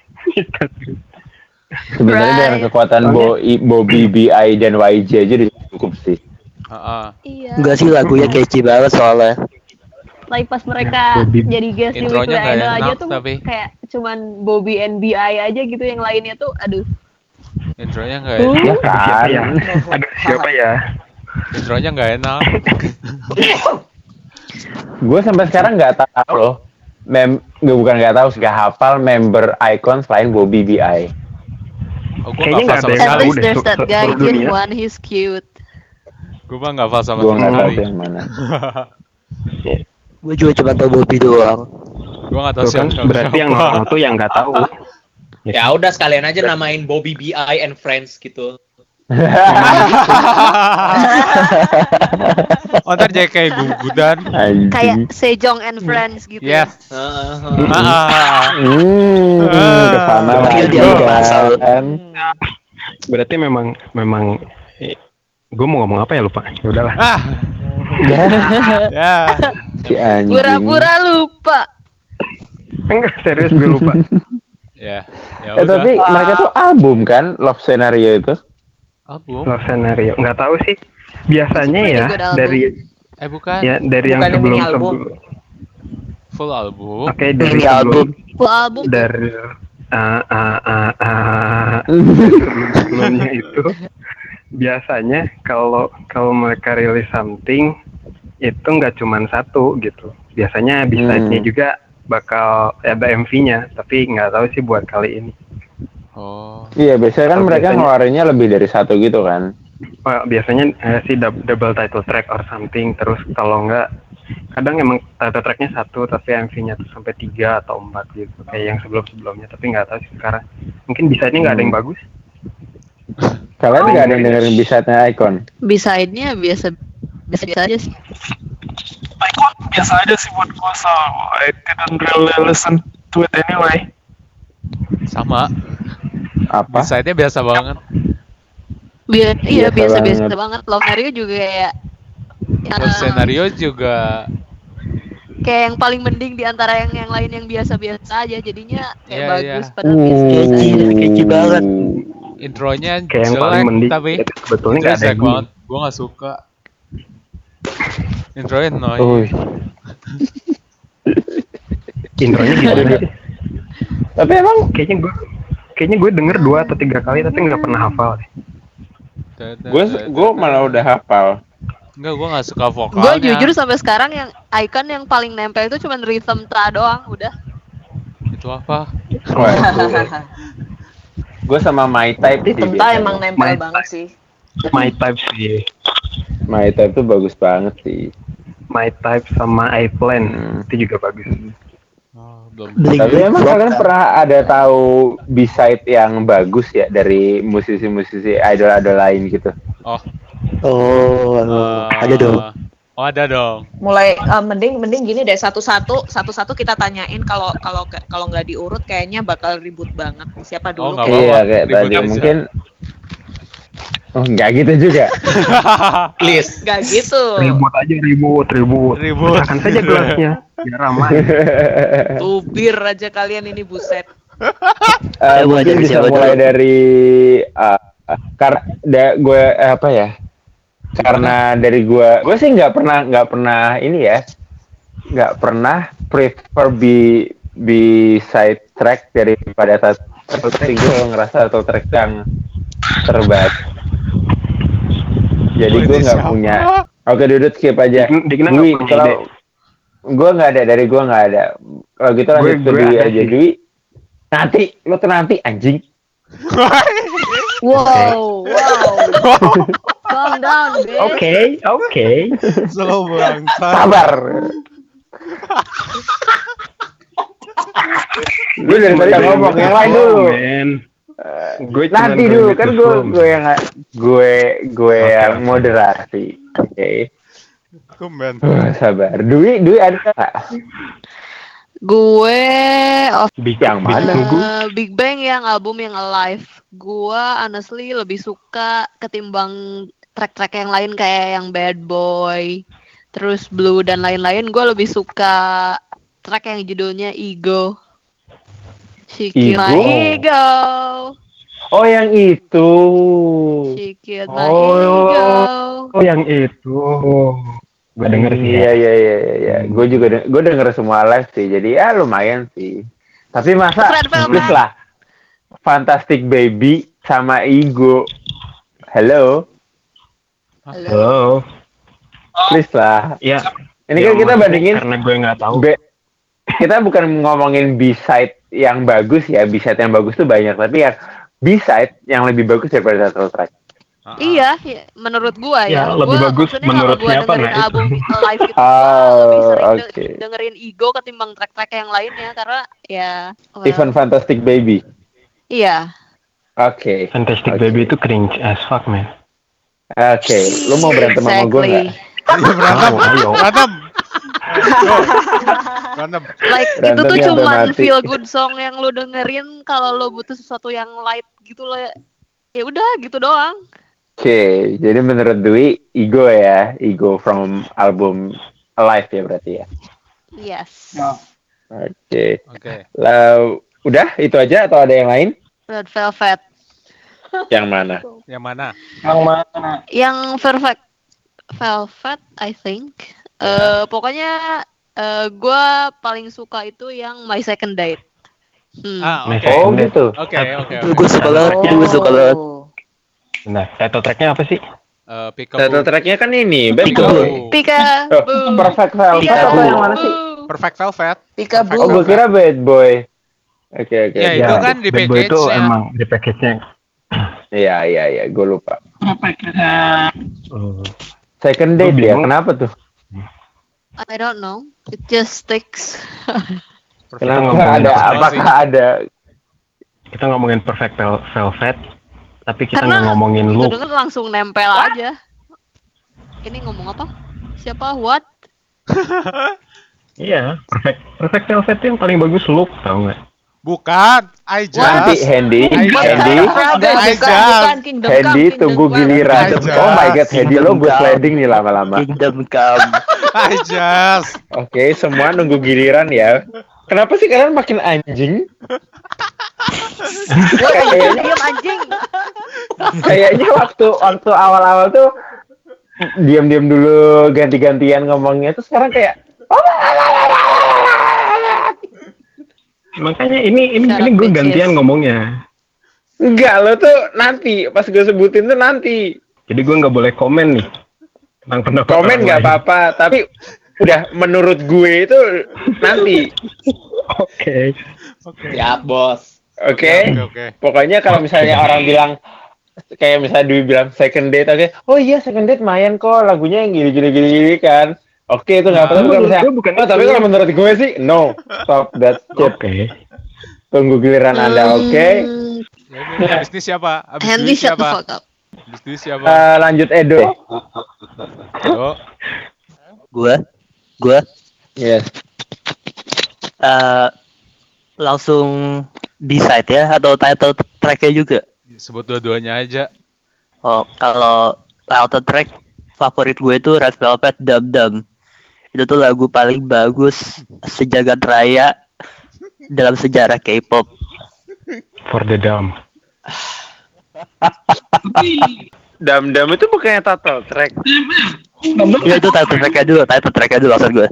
sebenarnya Right. dengan kekuatan Bo, I- Bobby BI dan YG aja udah cukup sih Heeh. Iya. Enggak sih lagunya catchy banget soalnya. Like pas mereka Bobby. jadi guest di Weekly Idol aja tuh tapi. kayak cuman Bobby and BI aja gitu yang lainnya tuh aduh. Intronya enggak Uh. enak. ya Siapa kan ya? Aduh, siapa ya? Intronya enggak enak. [laughs] gue sampai sekarang nggak tahu loh mem nggak bukan nggak tahu sih nggak hafal member Icon selain Bobby BI Oh, gua Kayaknya enggak hafal nggak sama ada At yang sekali. tahu least deh, there's that guy dunia. Wan, he's cute. Gua mah enggak hafal sama gue nggak tahu sekali. yang mana [laughs] Gue juga cuma tau Bobby doang. Gua enggak tahu kan, siapa. berarti yang nonton tuh yang nggak tahu. [laughs] Ya udah sekalian aja namain Bobby BI and Friends gitu. Oh, ntar jadi kayak gugudan. Kayak Sejong and Friends gitu. Yes. Heeh. Ah, hmm ke sana kan berarti memang memang gue mau ngomong apa ya lupa. Ya udahlah. Ah, [laughs] Ya, ya. Pura-pura lupa. Enggak serius gue lupa. Ya. Ya Eh, udah. tapi mereka tuh album kan, Love Scenario itu. Album. Love scenario. Nggak tahu sih. Biasanya ya dari Eh bukan. ya dari yang sebelum album. sebelum. Full album. Oke dari album. Full album. dari ah ah ah sebelumnya [laughs] itu biasanya kalau kalau mereka rilis something itu nggak cuma satu gitu biasanya bisanya Hmm. juga bakal ada MV-nya tapi nggak tahu sih buat kali ini Oh. Iya, biasanya kan Oh, mereka biasanya. ngeluarinnya lebih dari satu gitu kan. Wah, biasanya eh, sih double title track or something terus kalau nggak kadang emang title tracknya satu tapi MV-nya tuh sampai tiga atau empat gitu kayak yang sebelum sebelumnya tapi nggak tahu sih sekarang mungkin bisanya nggak ada yang bagus Kalian Oh, nggak ada yang dengerin bisatnya Icon? Biasa biasa biasa aja sih. Icon biasa aja sih buat gue so I didn't really listen to it anyway. Sama. Apa? Desainnya biasa banget. Biar, iya Biasa biasa biasa banget. banget. Love Scenario juga ya. Love scenario juga kayak yang paling mending di antara yang yang lain yang biasa-biasa aja jadinya kayak Iya, bagus iya. padahal biasa-biasa aja. Kece, kece banget. intronya kayak yang paling jelek mending tapi itu sebetulnya nggak ada banget. Gua nggak suka. Intronya. Uy. intronya gitu [laughs] deh. Tapi emang kayaknya gue kayaknya gue denger dua atau tiga kali tapi nggak pernah hafal deh. gue gue malah udah hafal. Enggak, gua nggak suka Gue vokalnya. jujur sampai sekarang yang icon yang paling nempel itu cuma rhythm ta doang udah. Itu apa? gue sama My Type Di sih Tenta biasanya. emang nempel Main- banget sih. My type sih, My Type tuh bagus banget sih. my type sama I plan Hmm. itu juga bagus. Oh, belum. Tapi emang kalian pernah ada tahu B-side yang bagus ya dari musisi-musisi idol-idol lain gitu? Oh, Oh, eh, ada dong. Oh, ada dong. Mulai eh, mending mending gini deh satu-satu satu-satu kita tanyain kalau kalau kalau nggak diurut kayaknya bakal ribut banget. Siapa Oh, dulu? nggak kayak- Iya apa-apa, kayak tadi mungkin Oh enggak gitu juga. [laughs] Please. Nggak gitu. Ribut aja ribut ribut. Ribut. Pecahkan saja gelasnya biar ramai. [laughs] Tubir aja kalian ini buset. [laughs] Eh, Siapa mungkin bisa mulai dulu? dari uh, karena gue eh, apa ya? Karena dari gue, gue sih nggak pernah nggak pernah ini ya, nggak pernah prefer B B side track daripada title track. Gue ngerasa title track yang terbaik. Jadi gue nggak punya. Oke, dudut skip aja. Dwi, kalau gue nggak ada dari gue nggak ada. Kalau gitu lanjut ke Dwi aja. Dwi. Nanti, lo tuh nanti anjing. [laughs] Wow, wow. Calm down, bitch. Oke oke. [laughs] Slow bangsa. Sabar. [laughs] Lu dari tadi ngomong, yang lain dulu. Gue Nanti dulu kan gue gue yang gue gue Oke, yang moderasi. Oke. Uh, sabar. Dwi, Dwi ada nggak? Gue of Big Yang mana? Tunggu. Eh, Big Bang yang album yang Alive. Gua honestly lebih suka ketimbang track-track yang lain kayak yang Bad Boy, terus Blue dan lain-lain. Gue lebih suka track yang judulnya Ego. My Ego? ego. Oh yang itu. She killed my Oh. ego. Oh yang itu. Gue denger sih Iya ya. iya iya iya. Gue juga gue denger semua live sih. Jadi ya lumayan sih. Tapi masa please lah. Fantastic Baby sama Ego. Hello, Halo. Halo. please lah. Ya. Ini Ya, kan kita bandingin karena gue nggak tahu. B- kita bukan ngomongin B-side yang bagus ya. B-side yang bagus tuh banyak, tapi yang B-side yang lebih bagus daripada title track. Ah, ah. Iya, ya, menurut gua Ya, ya. lebih Gua- bagus menurut gua siapa, dengerin nah, [laughs] itu. live itu Oh, gua lebih sering de- oke. dengerin Ego ketimbang track-track yang lainnya karena ya well, Even Fantastic Baby. iya. Oke. Fantastic Oke. Baby itu cringe as fuck man. Oke, lu mau berantem sama gue Exactly. nggak? Ayo berantem. Mau, ayo. Berantem. Berantem. Like itu Berantem tuh cuman mati. feel good song yang lu dengerin kalau lu butuh sesuatu yang light gitu loh. ya udah gitu doang Oke, jadi menurut Dwi, Ego ya, Ego from album Alive ya berarti ya. yes Oke, Oke. Lah, udah itu aja atau ada yang lain? red velvet Yang mana? Yang mana? Yang mana? yang perfect velvet I think Eh pokoknya eh gue paling suka itu yang my second date hmm. Ah, My oke. Oh Second Date. gitu. Oke, oke, gue suka banget, gue suka banget. Nah, title tracknya apa sih? Eh, pick a Title tracknya kan ini, Peekaboo. Pika Oh, Boo. Perfect Velvet Pika atau Boo. yang mana sih? Perfect Velvet. Peekaboo. Oh, gue kira Bad Boy. Oke, oke. Ya, itu kan di Bad Boy itu emang di package-nya. Iya, iya, iya, gue lupa. Hmm. Second date ya, kenapa tuh? I don't know. It just sticks. Kenapa ngomongin ada? apa Apakah ada? Kita ngomongin Perfect Vel- Velvet, tapi kita nggak ngomongin Look. denger langsung nempel aja. Ini ngomong apa? Siapa? What? [laughs] Iya, Perfect Perfect Velvet yang paling bagus Look, tau nggak? Bukan. I just. Nanti Handy, I Handy, Handy tunggu giliran. Oh my god, Handy lo gue sliding nih lama-lama. Kingdom Come. I just. Oke, semua nunggu giliran ya. Kenapa sih kalian makin anjing? kayaknya, diam anjing kayaknya waktu waktu awal-awal tuh diam-diam dulu ganti-gantian ngomongnya tuh sekarang kayak Makanya ini ini Shut ini gue gantian ngomongnya. enggak lo tuh nanti pas gue sebutin tuh nanti Jadi gue nggak boleh komen nih tentang pendapat komen nggak apa-apa tapi udah menurut gue itu nanti Oke. Oke. Siap, bos. oke Oke, oke. pokoknya kalau misalnya orang bilang kayak misalnya Dwi bilang second date oke oh iya second date main kok lagunya yang gini gini gini, gini kan oke itu nggak apa-apa Nah, Tapi kalau misalnya gue bukan oh, tapi kalau menurut gue sih no stop that shit Oke. tunggu giliran anda oke Hmm, Ya, ini Abis ini siapa? Abis Handy ini shut the siapa? fuck up Abis ini siapa? Eh, lanjut Edo Yo. Gue, gue yes eh, langsung decide ya atau title tracknya juga. Sebut dua-duanya aja. Oh, kalau title track favorit gue itu Red Velvet Dum Dum. Itu tuh lagu paling bagus sejagat raya dalam sejarah K-pop. For the dumb. [laughs] Dam Dam itu bukannya title track Ya itu title tracknya dulu, title tracknya dulu maksud gue.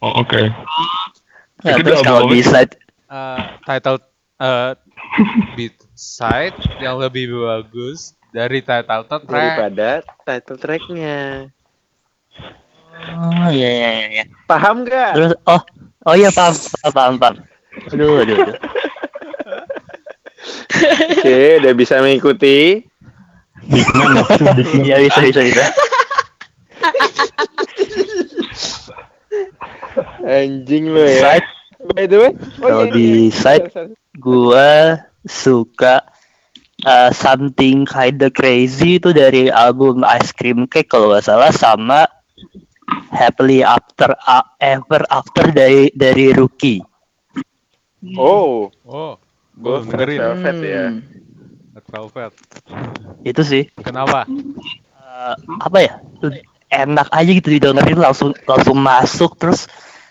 Oh, oke. Nah, Itu terus kalau bagus. decide Eh, title eh beat side yang lebih bagus dari title track. daripada title tracknya Oh iya iya iya. iya. paham nggak Terus oh oh iya paham paham paham. paham. Aduh aduh aduh. [laughs] oke udah bisa mengikuti [laughs] Iya bisa bisa bisa. anjing lo ya Side by the way Kalau iya, di iya. side- Sorry, sorry. gua suka uh, something kinda crazy itu dari album Ice Cream Cake kalau nggak salah sama Happily After uh, Ever After dari dari Rookie. oh Oh, gue dengerin. velvet ya Hmm. Red Velvet. Itu sih Kenapa? uh, apa ya? Enak aja gitu didengerin langsung langsung masuk terus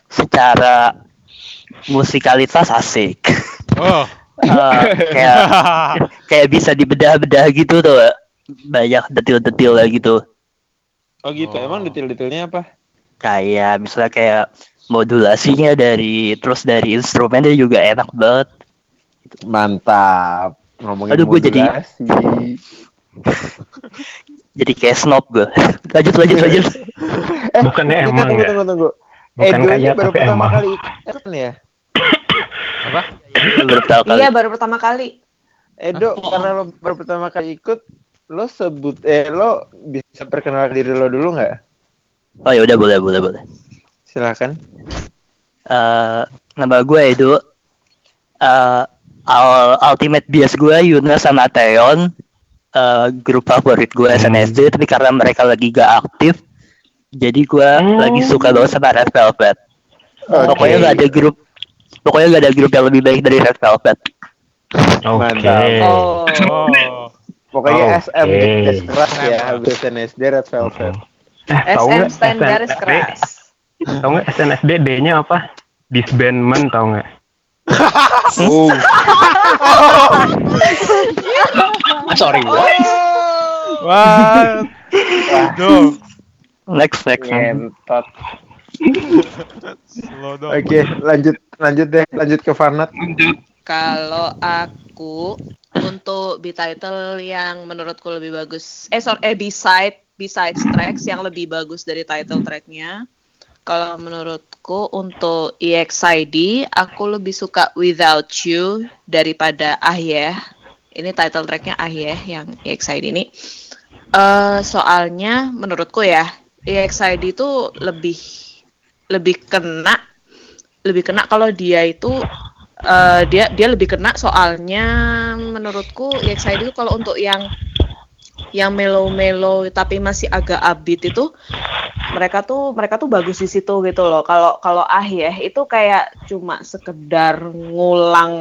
secara musikalitas asik. Oh, [laughs] Uh, kayak [laughs] kayak bisa dibedah-bedah gitu tuh banyak detil-detilnya gitu oh gitu. Oh. emang detail-detailnya apa? Kayak misalnya kayak modulasinya dari terus dari instrumennya juga enak banget. Mantap. Ngomongin Aduh, gua jadi- [laughs] jadi kayak snob gue [laughs] lanjut lanjut lanjut. Eh Bukannya kita emang tunggu, ya? tunggu tunggu. Bukan ini kayak baru tapi pertama emang. kali. Ikut ya? [coughs] Apa? baru kali. Iya baru pertama kali. Edo karena lo baru pertama kali ikut lo sebut eh lo bisa perkenalkan diri lo dulu nggak? Oh ya udah boleh boleh boleh. Silakan. Eh, nama gue Edo. Eh, al- ultimate bias gue Yuna sama Teon Eh, grup favorit gue SNSD tapi karena mereka lagi gak aktif jadi gue lagi suka banget sama Red Velvet. Pokoknya gak ada grup pokoknya gak ada grup yang lebih baik dari Red Velvet. Oke. Mantap. Oh. [laughs] Oh, Pokoknya Oh, SM oke. Jazz keras ya, habis SNSD Red Velvet. Eh, tahu SM stand garis keras. Tahu nggak SNSD D-nya apa? Disbandment tahu nggak? Uh, Ah, [laughs] sorry, what? What? Duh, Next next. ngentot. Oke, lanjut lanjut deh, lanjut ke Fanat. Kalau aku untuk B-title yang menurutku lebih bagus, eh sorry, eh B-side, B-side tracks yang lebih bagus dari title tracknya. Kalau menurutku untuk EXID, aku lebih suka Without You daripada Ah Yeah. Ini title tracknya Ah Yeah yang EXID ini. Eh soalnya menurutku ya, EXID itu lebih lebih kena lebih kena kalau dia itu eh, dia dia lebih kena soalnya menurutku EXID itu kalau untuk yang yang melo-melo tapi masih agak upbeat itu mereka tuh mereka tuh bagus di situ gitu loh. Kalau kalau ah ya itu kayak cuma sekedar ngulang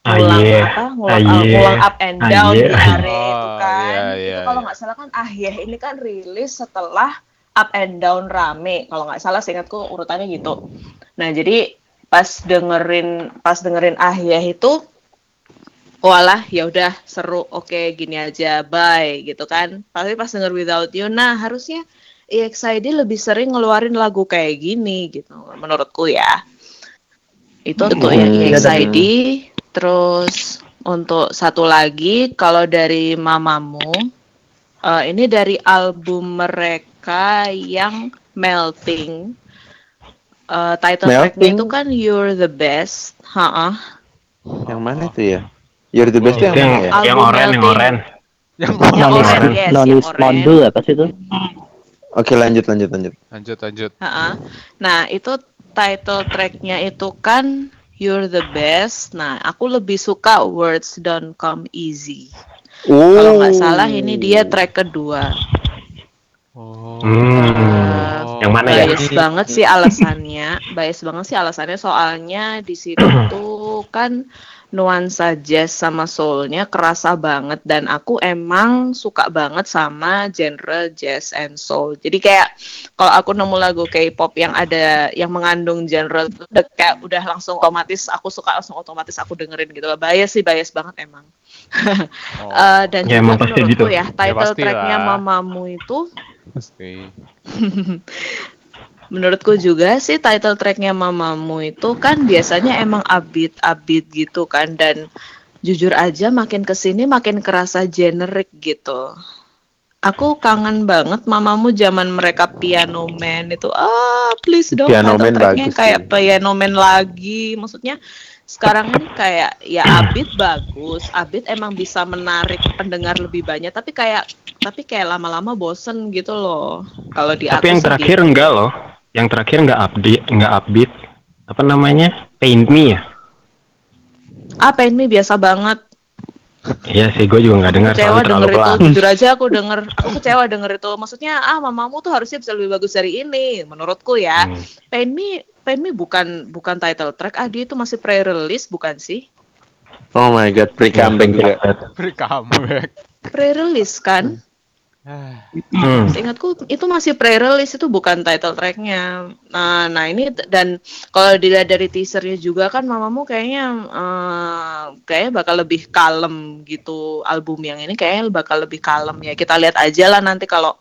Ah, ngulang yeah. apa ngulang, Ah, uh, yeah. ngulang up and Ah, down di yeah. area itu Oh, kan. iya, itu iya, kalau iya. nggak salah kan ah ya ini kan rilis setelah up and down rame. Kalau nggak salah seingatku urutannya gitu. Nah jadi pas dengerin pas dengerin ah ya itu walah ya udah seru oke gini aja bye gitu kan. Tapi pas denger without you nah harusnya EXID lebih sering ngeluarin lagu kayak gini gitu menurutku ya. Itu untuk yang Hmm. EXID terus untuk satu lagi kalau dari mamamu eh, ini dari album mereka yang melting Eh, title tracknya itu kan You're the Best ha Yang mana itu ya? You're the best Itu yang yang mana ya? Album yang oren yang oren. Yang Yang oren, yes, Nonis yang oren. Mondu apa sih itu? Oke, lanjut lanjut lanjut. lanjut lanjut. Ha-ha. Nah, itu title tracknya itu kan You're the Best. Nah, aku lebih suka Words Don't Come Easy. Kalau nggak salah ini dia track kedua. Oh. Hmm. Eh, Yang mana ya? bias banget sih alasannya. Bias banget sih alasannya soalnya di situ [clears throat] tuh kan nuansa jazz sama soulnya kerasa banget dan aku emang suka banget sama genre jazz and soul. Jadi kayak kalau aku nemu lagu K-pop yang ada yang mengandung genre udah kayak udah langsung otomatis aku suka langsung otomatis aku dengerin gitu loh. Bias sih bias banget emang. [laughs] Oh, Eh, dan Ya, juga menurutku gitu. ya title pasti tracknya lah. Mamamu itu pasti. [laughs] Menurutku juga sih title tracknya Mamamu itu kan biasanya emang upbeat upbeat gitu kan dan jujur aja makin ke sini makin kerasa generik gitu. Aku kangen banget Mamamu zaman mereka Piano Man itu ah please dong Piano title Man tracknya bagus kayak sih. Piano Man lagi maksudnya sekarang kan kayak ya upbeat bagus upbeat emang bisa menarik pendengar lebih banyak tapi kayak tapi kayak lama-lama bosen gitu loh kalau di Tapi yang terakhir gitu. enggak loh. Yang terakhir enggak update, enggak upbeat. Apa namanya? Paint Me ya? Ah, Paint Me biasa banget. Iya sih, gue juga nggak dengar Kecewa denger itu. pelan. Jujur aja aku denger, aku kecewa denger itu. Maksudnya, ah mamamu tuh harusnya bisa lebih bagus dari ini, menurutku ya. Hmm. Paint Me, Paint Me bukan bukan title track, ah dia itu masih pre-release bukan sih? Oh my god, pre comeback juga. Beri comeback. Pre-release kan? Ah, Hmm. Seingatku itu masih pre-release itu bukan title tracknya. Nah, nah ini dan kalau dilihat dari teasernya juga kan mamamu kayaknya eh, kayaknya bakal lebih kalem gitu album yang ini kayaknya bakal lebih kalem ya. Kita lihat aja lah nanti kalau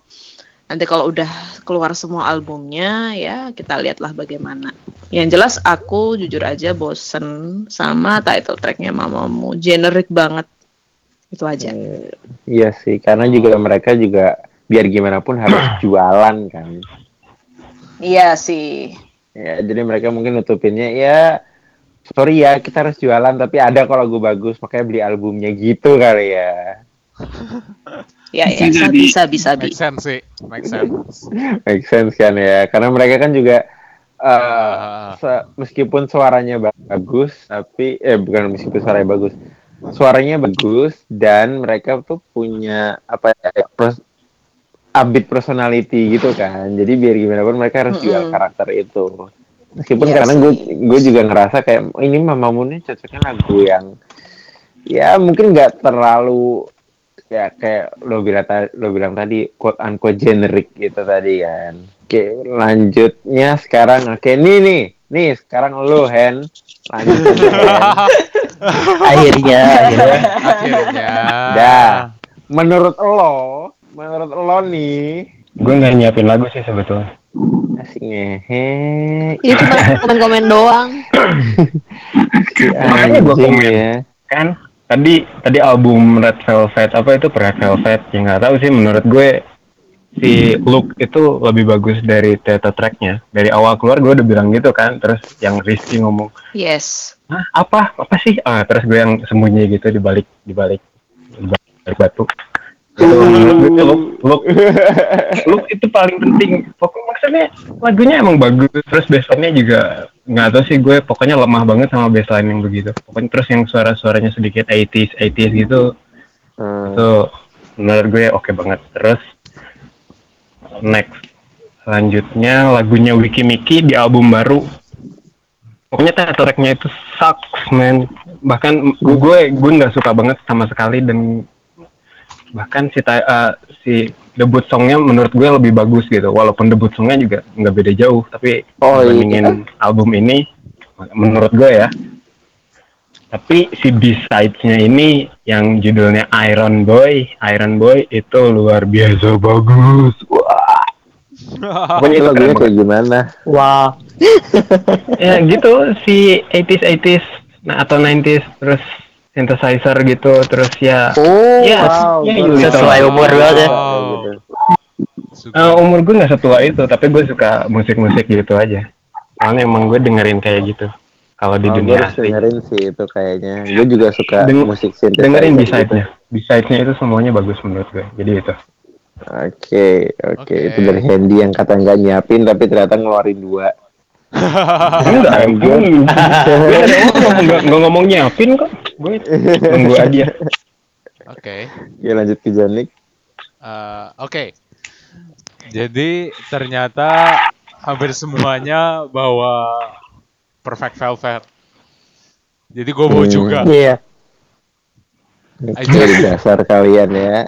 nanti kalau udah keluar semua albumnya ya kita lihatlah bagaimana. Yang jelas aku jujur aja bosen sama title tracknya mamamu, generic banget. Itu aja. Iya sih, karena juga mereka juga biar gimana pun harus [clears throat] jualan kan. Iya sih. Ya, jadi mereka mungkin nutupinnya ya sorry ya kita harus jualan tapi ada kok lagu bagus makanya beli albumnya gitu kali ya. [laughs] Ya, ya, Bisa jadi. bisa bisa make bisa. sense sih, make sense. [laughs] Make sense kan ya, karena mereka kan juga eh, Ah. se- meskipun suaranya bagus tapi eh bukan meskipun suaranya bagus, suaranya bagus dan mereka tuh punya apa ya pers- upbeat personality gitu kan. Jadi biar gimana pun mereka harus jual Mm-mm. karakter itu. Meskipun Iya karena gue gue juga ngerasa kayak "Oh, ini Mamamu nih cocoknya lagu yang ya mungkin nggak terlalu ya kayak lo bilang tadi lo bilang tadi quote unquote generic gitu tadi kan oke lanjutnya sekarang oke nih nih nih sekarang lo Hen lanjut [laughs] akhirnya akhirnya Akhirnya. Dah. menurut lo menurut lo nih Gue nggak nyiapin lagu sih sebetulnya. asik ngehe Ini cuma komen-komen doang. [coughs] Makanya Anjing komen. ya Kan tadi tadi album Red Velvet apa itu? Red Velvet yang nggak tahu sih menurut gue si look itu lebih bagus dari theater tracknya. Dari awal keluar gue udah bilang gitu kan terus yang Rizky ngomong Yes. Hah, apa? Apa sih? Ah terus gue yang sembunyi gitu di balik di balik batu. Itu gue look look look itu paling penting. Pokoknya maksudnya lagunya emang bagus terus bassline-nya juga nggak tahu sih gue pokoknya lemah banget sama bassline yang begitu. Pokoknya terus yang suara-suaranya sedikit 80s 80s gitu. Hmm. itu menurut gue oke banget. Terus next. Selanjutnya lagunya Wiki Miki di album baru. Pokoknya tracknya itu sucks man. Bahkan gue gue gue nggak suka banget sama sekali dan bahkan si eh, si debut songnya menurut gue lebih bagus gitu walaupun debut songnya juga nggak beda jauh tapi Oh, iya. dibandingin album ini menurut gue ya tapi si B-sides-nya ini yang judulnya Iron Boy, Iron Boy itu luar biasa bagus. Wah. [laughs] Pokoknya itu lagunya kayak gimana wah Ya gitu si 80s 80s nah atau 90s terus synthesizer gitu terus ya oh Yes, wow ya, tahu. Sesuai umur banget ya. Gitu. Eh, umur gue nggak setua itu tapi gue suka musik-musik gitu aja. Soalnya emang gue dengerin kayak gitu kalau di Oh, gue dunia harus asli. dengerin sih itu kayaknya gue juga suka Deng- musik synthesizer Dengerin gitu. B-side-nya. B-side-nya itu semuanya bagus menurut gue. Jadi itu. Oke, oke. Oke. Itu dari Handy yang kata nggak nyiapin tapi ternyata ngeluarin dua. Enggak, gue nggak nggak ngomong nyiapin kok. Gue tunggu aja. Oke. Ya lanjut ke Janik. Eh, Oke. Jadi ternyata hampir semuanya bawa Perfect Velvet. Jadi gue bawa Hmm. juga. iya Aja. Dari dasar kalian ya.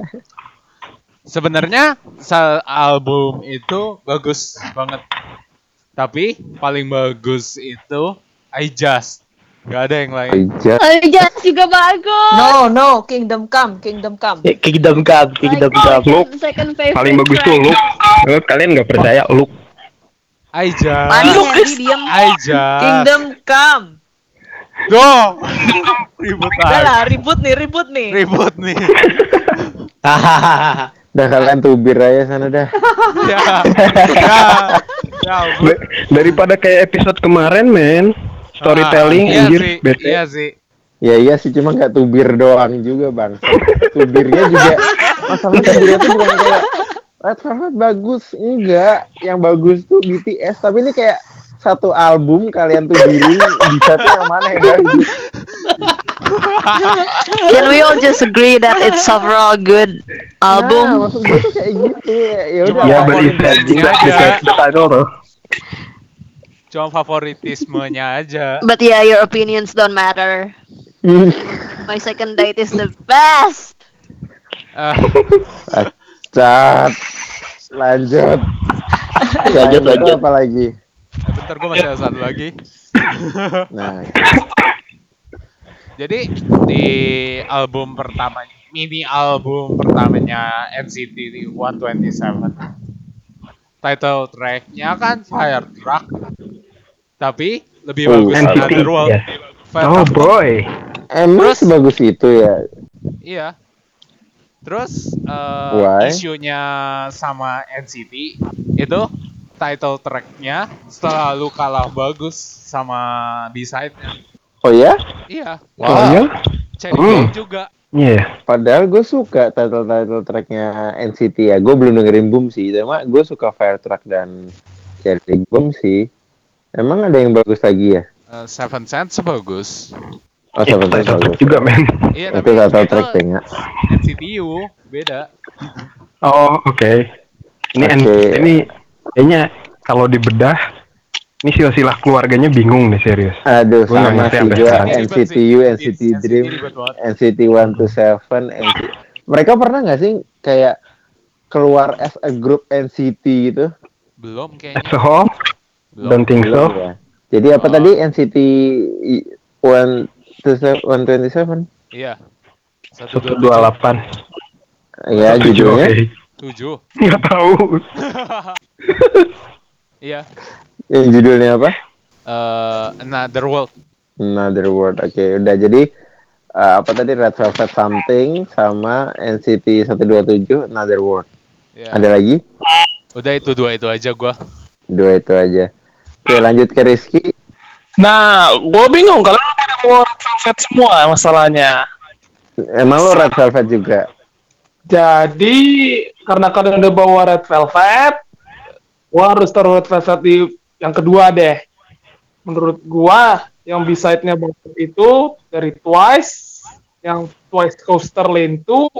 Sebenarnya album itu bagus banget. Tapi paling bagus itu I Just. Gak ada yang lain. Aja. Jas juga bagus. No, no, Kingdom Come, Kingdom Come. Eh, Kingdom Come Kingdom Come Look, second favorite. Paling bagus tuh look. Look, kalian nggak percaya look. I Just. Henry diem? I Just. Kingdom Come. Go. [laughs] Ribut Udah lah, ribut nih, ribut nih. Ribut nih. hahaha [laughs] Udah kalian tubir aja sana dah. [laughs] ya. Ya. Ya Daripada kayak episode kemarin, men. Storytelling, Ah, iya anjir, sih, bete. Iya sih. Ya iya sih cuma nggak tubir doang juga bang. Tubirnya juga masalah tubirnya tuh bukan kayak Red Velvet bagus enggak. Yang bagus tuh BTS tapi ini kayak satu album kalian tubirin bisa tuh yang mana yang bagus. Can we all just agree that it's overall good Nah, album? maksud gue tuh kayak gitu ya. Ya. Ya, Cuma title tuh. Favoritismenya aja. But yeah, your opinions don't matter. My second date is the best. Ah, Cat. Lanjut. Lanjut, lanjut. Apa lagi? Bentar gue masih ada satu lagi. [coughs] Nah, Jadi di album pertama, mini album pertamanya NCT 127, title tracknya kan Fire Truck, tapi lebih Oh, bagus NCT, Another World. yes. Fire Oh Truck- boy. emang sebagus itu ya? Iya. Terus eh, Why? isunya sama NCT itu title tracknya selalu kalah bagus sama B-side-nya. Oh ya? Iya, Oh ya? Cherry Hmm. Juga. Iya. Padahal gue suka title-title tracknya NCT ya. Gue belum dengerin Boom sih. Cuma gue suka Fire Truck dan Cherry Bomb sih. Emang ada yang bagus lagi ya? Eh, Seven Sense bagus. Oh, sama title bagus. juga, men. Iya, Itu title track tengah. NCTU beda. Oh, oke. Ini N- Oke. ini kayaknya kalau dibedah ini silsilah keluarganya bingung nih serius. Aduh, Gua nggak sama sih gue ribet NCTU. NCT NCT Dream, ribet banget. NCT 127, NCT... mereka pernah nggak sih kayak keluar as a group NCT gitu? Belum As kayaknya. a whole, Belum. don't think so. Belum ya. Jadi apa Oh. tadi NCT one to se- 127? Iya. Satu dua delapan. Ya Tujuh, judulnya. oke. Tujuh. [laughs] Nggak tahu. [laughs] Iya. Yang judulnya apa? Eh, Another World. Another World. Oke, udah jadi eh, apa tadi Red Velvet Something sama NCT 127 Another World. Ya. Ada lagi? Udah itu dua itu aja gua. Dua itu aja. Oke, lanjut ke Rizky. Nah, gue bingung kalau pada mau Red Velvet semua masalahnya. Emang lo Red Velvet juga? Jadi karena kalian udah bawa Red Velvet, gua harus taruh Red Velvet di yang kedua deh. Menurut gua yang B-side-nya bagus itu dari Twice, yang Twice Coaster Lane 2,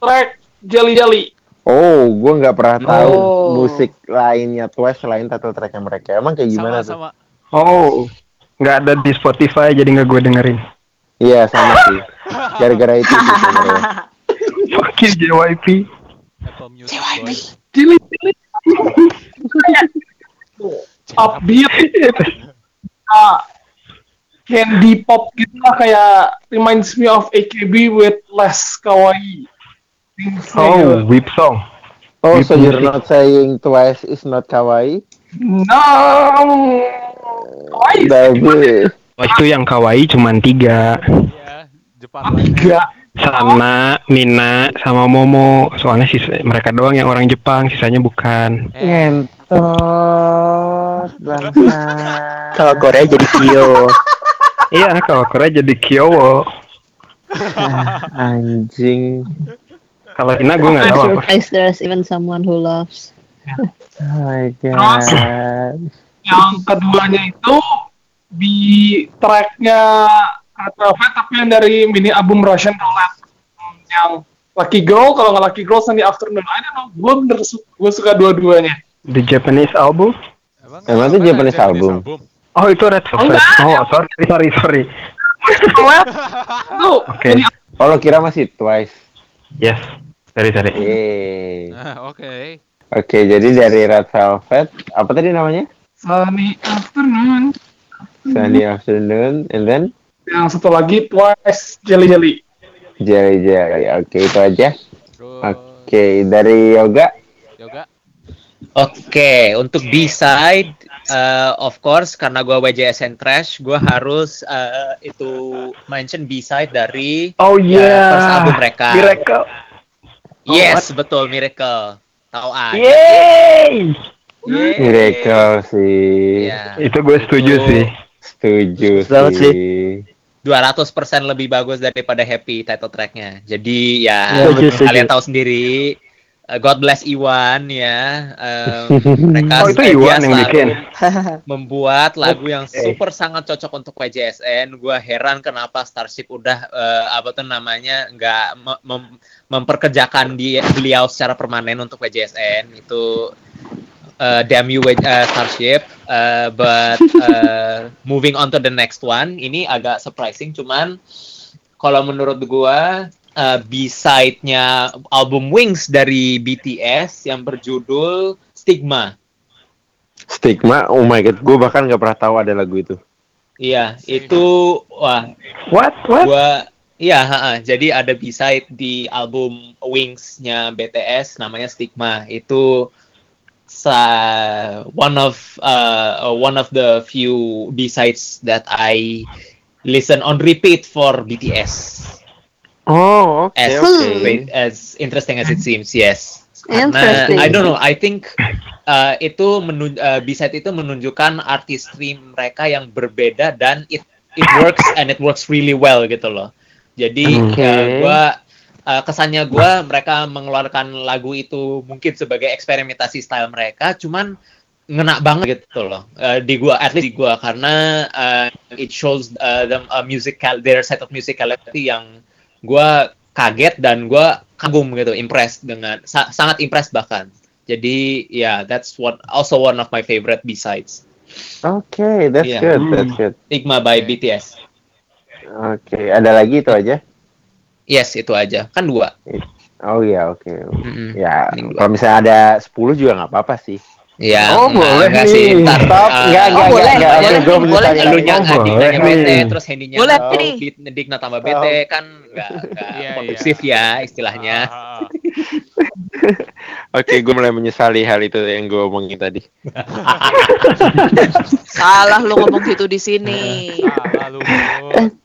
track Jelly Jelly. Oh, gue nggak pernah tahu Oh. musik lainnya Twice selain title tracknya mereka. Emang kayak gimana tuh? Sama-sama. Oh, nggak ada di Spotify jadi nggak gue dengerin. Iya sama sih. [laughs] Gara-gara itu sih [laughs] sebenarnya. Fuck you JYP. Apple Music boy. Jelly Jelly. Upbeat. Ah, candy pop gitu lah kayak reminds me of AKB with less kawaii. Gitu. Oh, whip song. Oh, Whip so you're music. not saying Twice is not kawaii? No. Kawaii Tapi itu yang kawaii cuman tiga. Iya, Jepang lainnya. Sana, Nina, sama Momo. Soalnya sisa, mereka doang yang orang Jepang, sisanya bukan. Ngentot bangsa. Kalau Korea jadi Kyo. [laughs] Iya, kalau Korea jadi Kyowo. Anjing. Kalau Nina gue nggak tahu apa. There's even someone who loves. Oh my god. Yang keduanya itu di tracknya Velvet tapi yang dari mini album Russian Roulette yang Lucky Girl kalau nggak Lucky Girl Sunday Afternoon I don't know gue bener su gue suka dua-duanya The Japanese album? Emang, Emang itu apa Japanese album? Oh, itu Red Velvet. Oh, sorry, sorry, sorry. itu [laughs] Oke. mini Oh lo kira masih Twice? Yes, sorry, sorry. Ah, Oke. Oke, jadi dari Red Velvet, apa tadi namanya? Sunny Afternoon Sunday Afternoon, and then yang satu lagi Twice Jelly Jelly Jelly Jelly. Oke, itu aja. Oke, dari Yoga. yoga. Oke, untuk B-side, eh, of course, karena gua WJSN Trash, gua harus eh, itu mention B-side dari Oh eh, iya. first album mereka. Miracle. Oh, Yes, betul, Miracle. Tahu aja. Yeay. Yeay. Miracle sih. Iya. Itu gue setuju Itu sih. Setuju Banget sih. 200% lebih bagus daripada Happy title tracknya. Jadi ya, betul, setuju. kalian tahu sendiri. eh, God bless Iwan ya. em, [laughs] mereka Oh, itu Iwan yang bikin? [laughs] membuat lagu yang super sangat cocok untuk WJSN. Gua heran kenapa Starship udah eh, apa tuh namanya nggak me- mem- memperkerjakan dia beliau secara permanen untuk WJSN itu uh, damn you with uh, Starship. Uh, but uh, [laughs] moving on to the next one, ini agak surprising. Cuman kalau menurut gua uh, B-side-nya album Wings dari BTS yang berjudul Stigma. Stigma, oh my god, gue bahkan nggak pernah tahu ada lagu itu. Iya, itu wah What? What? gua iya jadi ada B-side di album Wings-nya BTS namanya Stigma. Itu sa one of uh, one of the few B-sides that I listen on repeat for BTS. Oh, oke As oke. as interesting as it seems, yes. Karena. I don't know, I think uh, itu menun uh, B-side itu menunjukkan artistry mereka yang berbeda dan it it works and it works really well gitu loh. Jadi Oke. uh, gua uh, kesannya gua mereka mengeluarkan lagu itu mungkin sebagai eksperimentasi style mereka, cuman ngena banget gitu loh uh, di gua at least di gua karena uh, it shows uh, them a musical their set of musicality yang gua kaget dan gua kagum gitu impressed dengan sa- sangat impressed bahkan jadi ya yeah, that's what also one of my favorite B-sides Oke, that's Iya. good, that's good. Stigma by BTS Oke, ada lagi itu aja. Yes, itu aja. Kan dua. Oh iya oke. Mm-mm. Ya Mending dua. kalau misalnya ada 10 juga nggak apa-apa sih. Ya, Oh, enggak, boleh enggak nih. sih. Ntar, Stop. uh, Enggak, enggak, oh, boleh, enggak, boleh, enggak. Gue boleh, boleh lu yang adik boleh nanya bete, terus Hendy-nya Boleh nih. Dik- Dikna tambah bete kan enggak enggak Iya, kondusif ya istilahnya. Ah, ah, ah. [laughs] Oke, gue mulai menyesali hal itu yang gue omongin tadi. Salah lu ngomong gitu di sini. Ah, lalu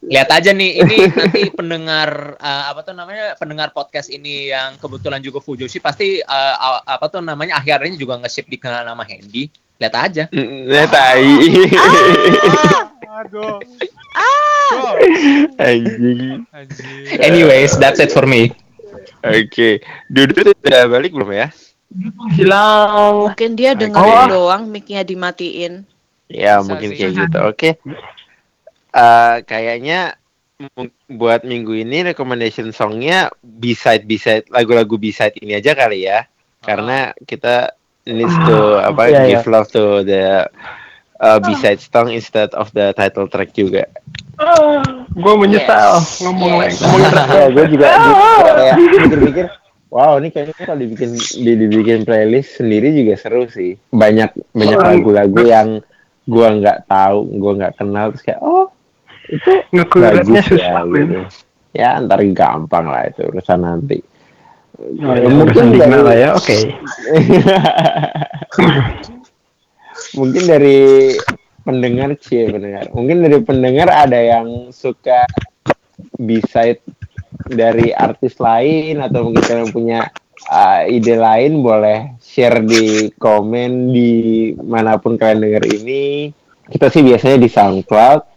Lihat aja nih ini nanti pendengar uh, apa tuh namanya pendengar podcast ini yang kebetulan juga Fujoshi pasti uh, apa tuh namanya akhirnya juga nge-ship dikenal nama Hendy. Lihat aja. Ya tai. aduh. Anjing. Anjir. Anyways, that's it for me. Oke. Dudu udah balik belum ya? Hilang. Mungkin dia dengerin doang mic-nya dimatiin. Ya, mungkin kayak gitu. Oke. Eh, kayaknya buat minggu ini recommendation songnya B-side B-side lagu-lagu B-side ini aja kali ya. Karena kita needs to apa Iya, give love to the uh, B-side song instead of the title track juga. Gue menyesal Yes. ngomong Yes. lagi. Ngomong [laughs] ya, gue juga juga kayak pikir-pikir, wow ini kayaknya kalau dibikin di, dibikin playlist sendiri juga seru sih. Banyak banyak lagu-lagu yang gue nggak tahu, gue nggak kenal terus kayak oh itu ngekuratnya susah ya, gitu. Ya ntar gampang lah itu urusan nanti. Oh, ya, Mungkin urusan dari- lah ya, oke. [laughs] Mungkin dari pendengar cie pendengar. Mungkin dari pendengar ada yang suka B-side dari artis lain atau mungkin kalian punya uh, ide lain boleh share di komen di mana pun kalian denger ini. Kita sih biasanya di SoundCloud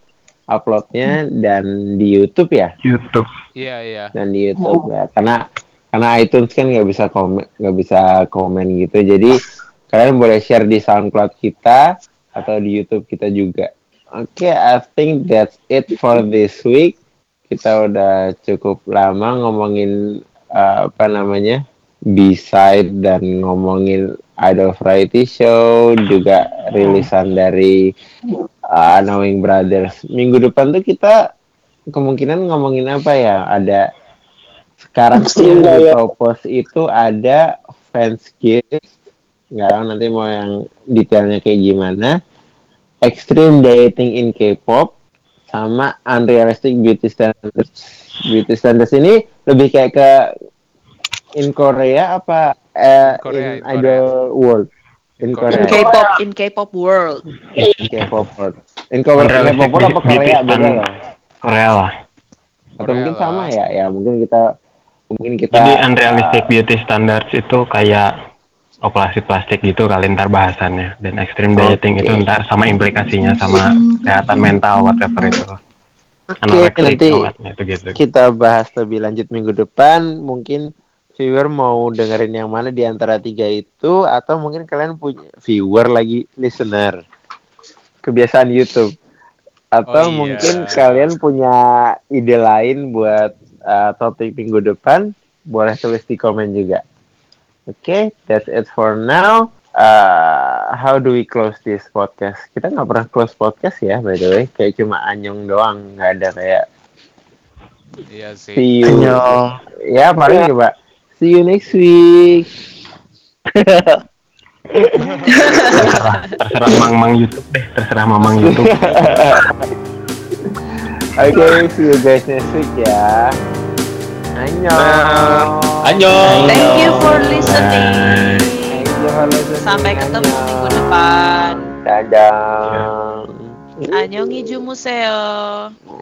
uploadnya dan di YouTube ya? YouTube. Iya, iya. dan di YouTube ya. Karena karena iTunes kan nggak bisa komen nggak bisa komen gitu. Jadi kalian boleh share di SoundCloud kita atau di YouTube kita juga. Oke I think that's it for this week. Kita udah cukup lama ngomongin uh, apa namanya B-side dan ngomongin Idol Variety Show juga rilisan dari uh, Knowing Brothers minggu depan tuh kita kemungkinan ngomongin apa ya? Ada sekarang yang di propose itu ada fans gift nggak tahu nanti mau yang detailnya kayak gimana. Extreme dating in K-pop sama unrealistic beauty standards. Beauty standards ini lebih kayak ke in Korea apa eh, Korea, in in Korea. idol world in In Korea In K-pop, in K-pop world. in K-pop world in Korea Unrealistic K-pop world apa beauty Korea beda standard. loh Korea lah. atau Korea mungkin lah. sama ya ya mungkin kita mungkin kita Jadi unrealistic beauty standards itu kayak operasi plastik gitu kali ntar bahasannya dan extreme dieting itu ntar sama implikasinya sama kesehatan mental whatever itu Oke, anoreksi nanti itu gitu kita bahas lebih lanjut minggu depan. Mungkin viewer mau dengerin yang mana di antara tiga itu, atau mungkin kalian punya viewer lagi listener. Kebiasaan YouTube. Atau Oh, iya. mungkin kalian punya ide lain buat uh, topik minggu depan, boleh tulis di komen juga. Oke, that's it for now. Uh, how do we close this podcast? Kita nggak pernah close podcast ya, by the way. Kayak cuma anyong doang, nggak ada kayak Iya sih. see you. Ya paling coba. See you next week. terserah terserah mang-mang YouTube deh terserah mamang YouTube Oke, see you guys next week ya. Annyeong. Annyeong. Thank you for listening. Thank you for listening. Sampai ketemu Annyeong. minggu depan. Dadah. Annyeong Ijumuseo.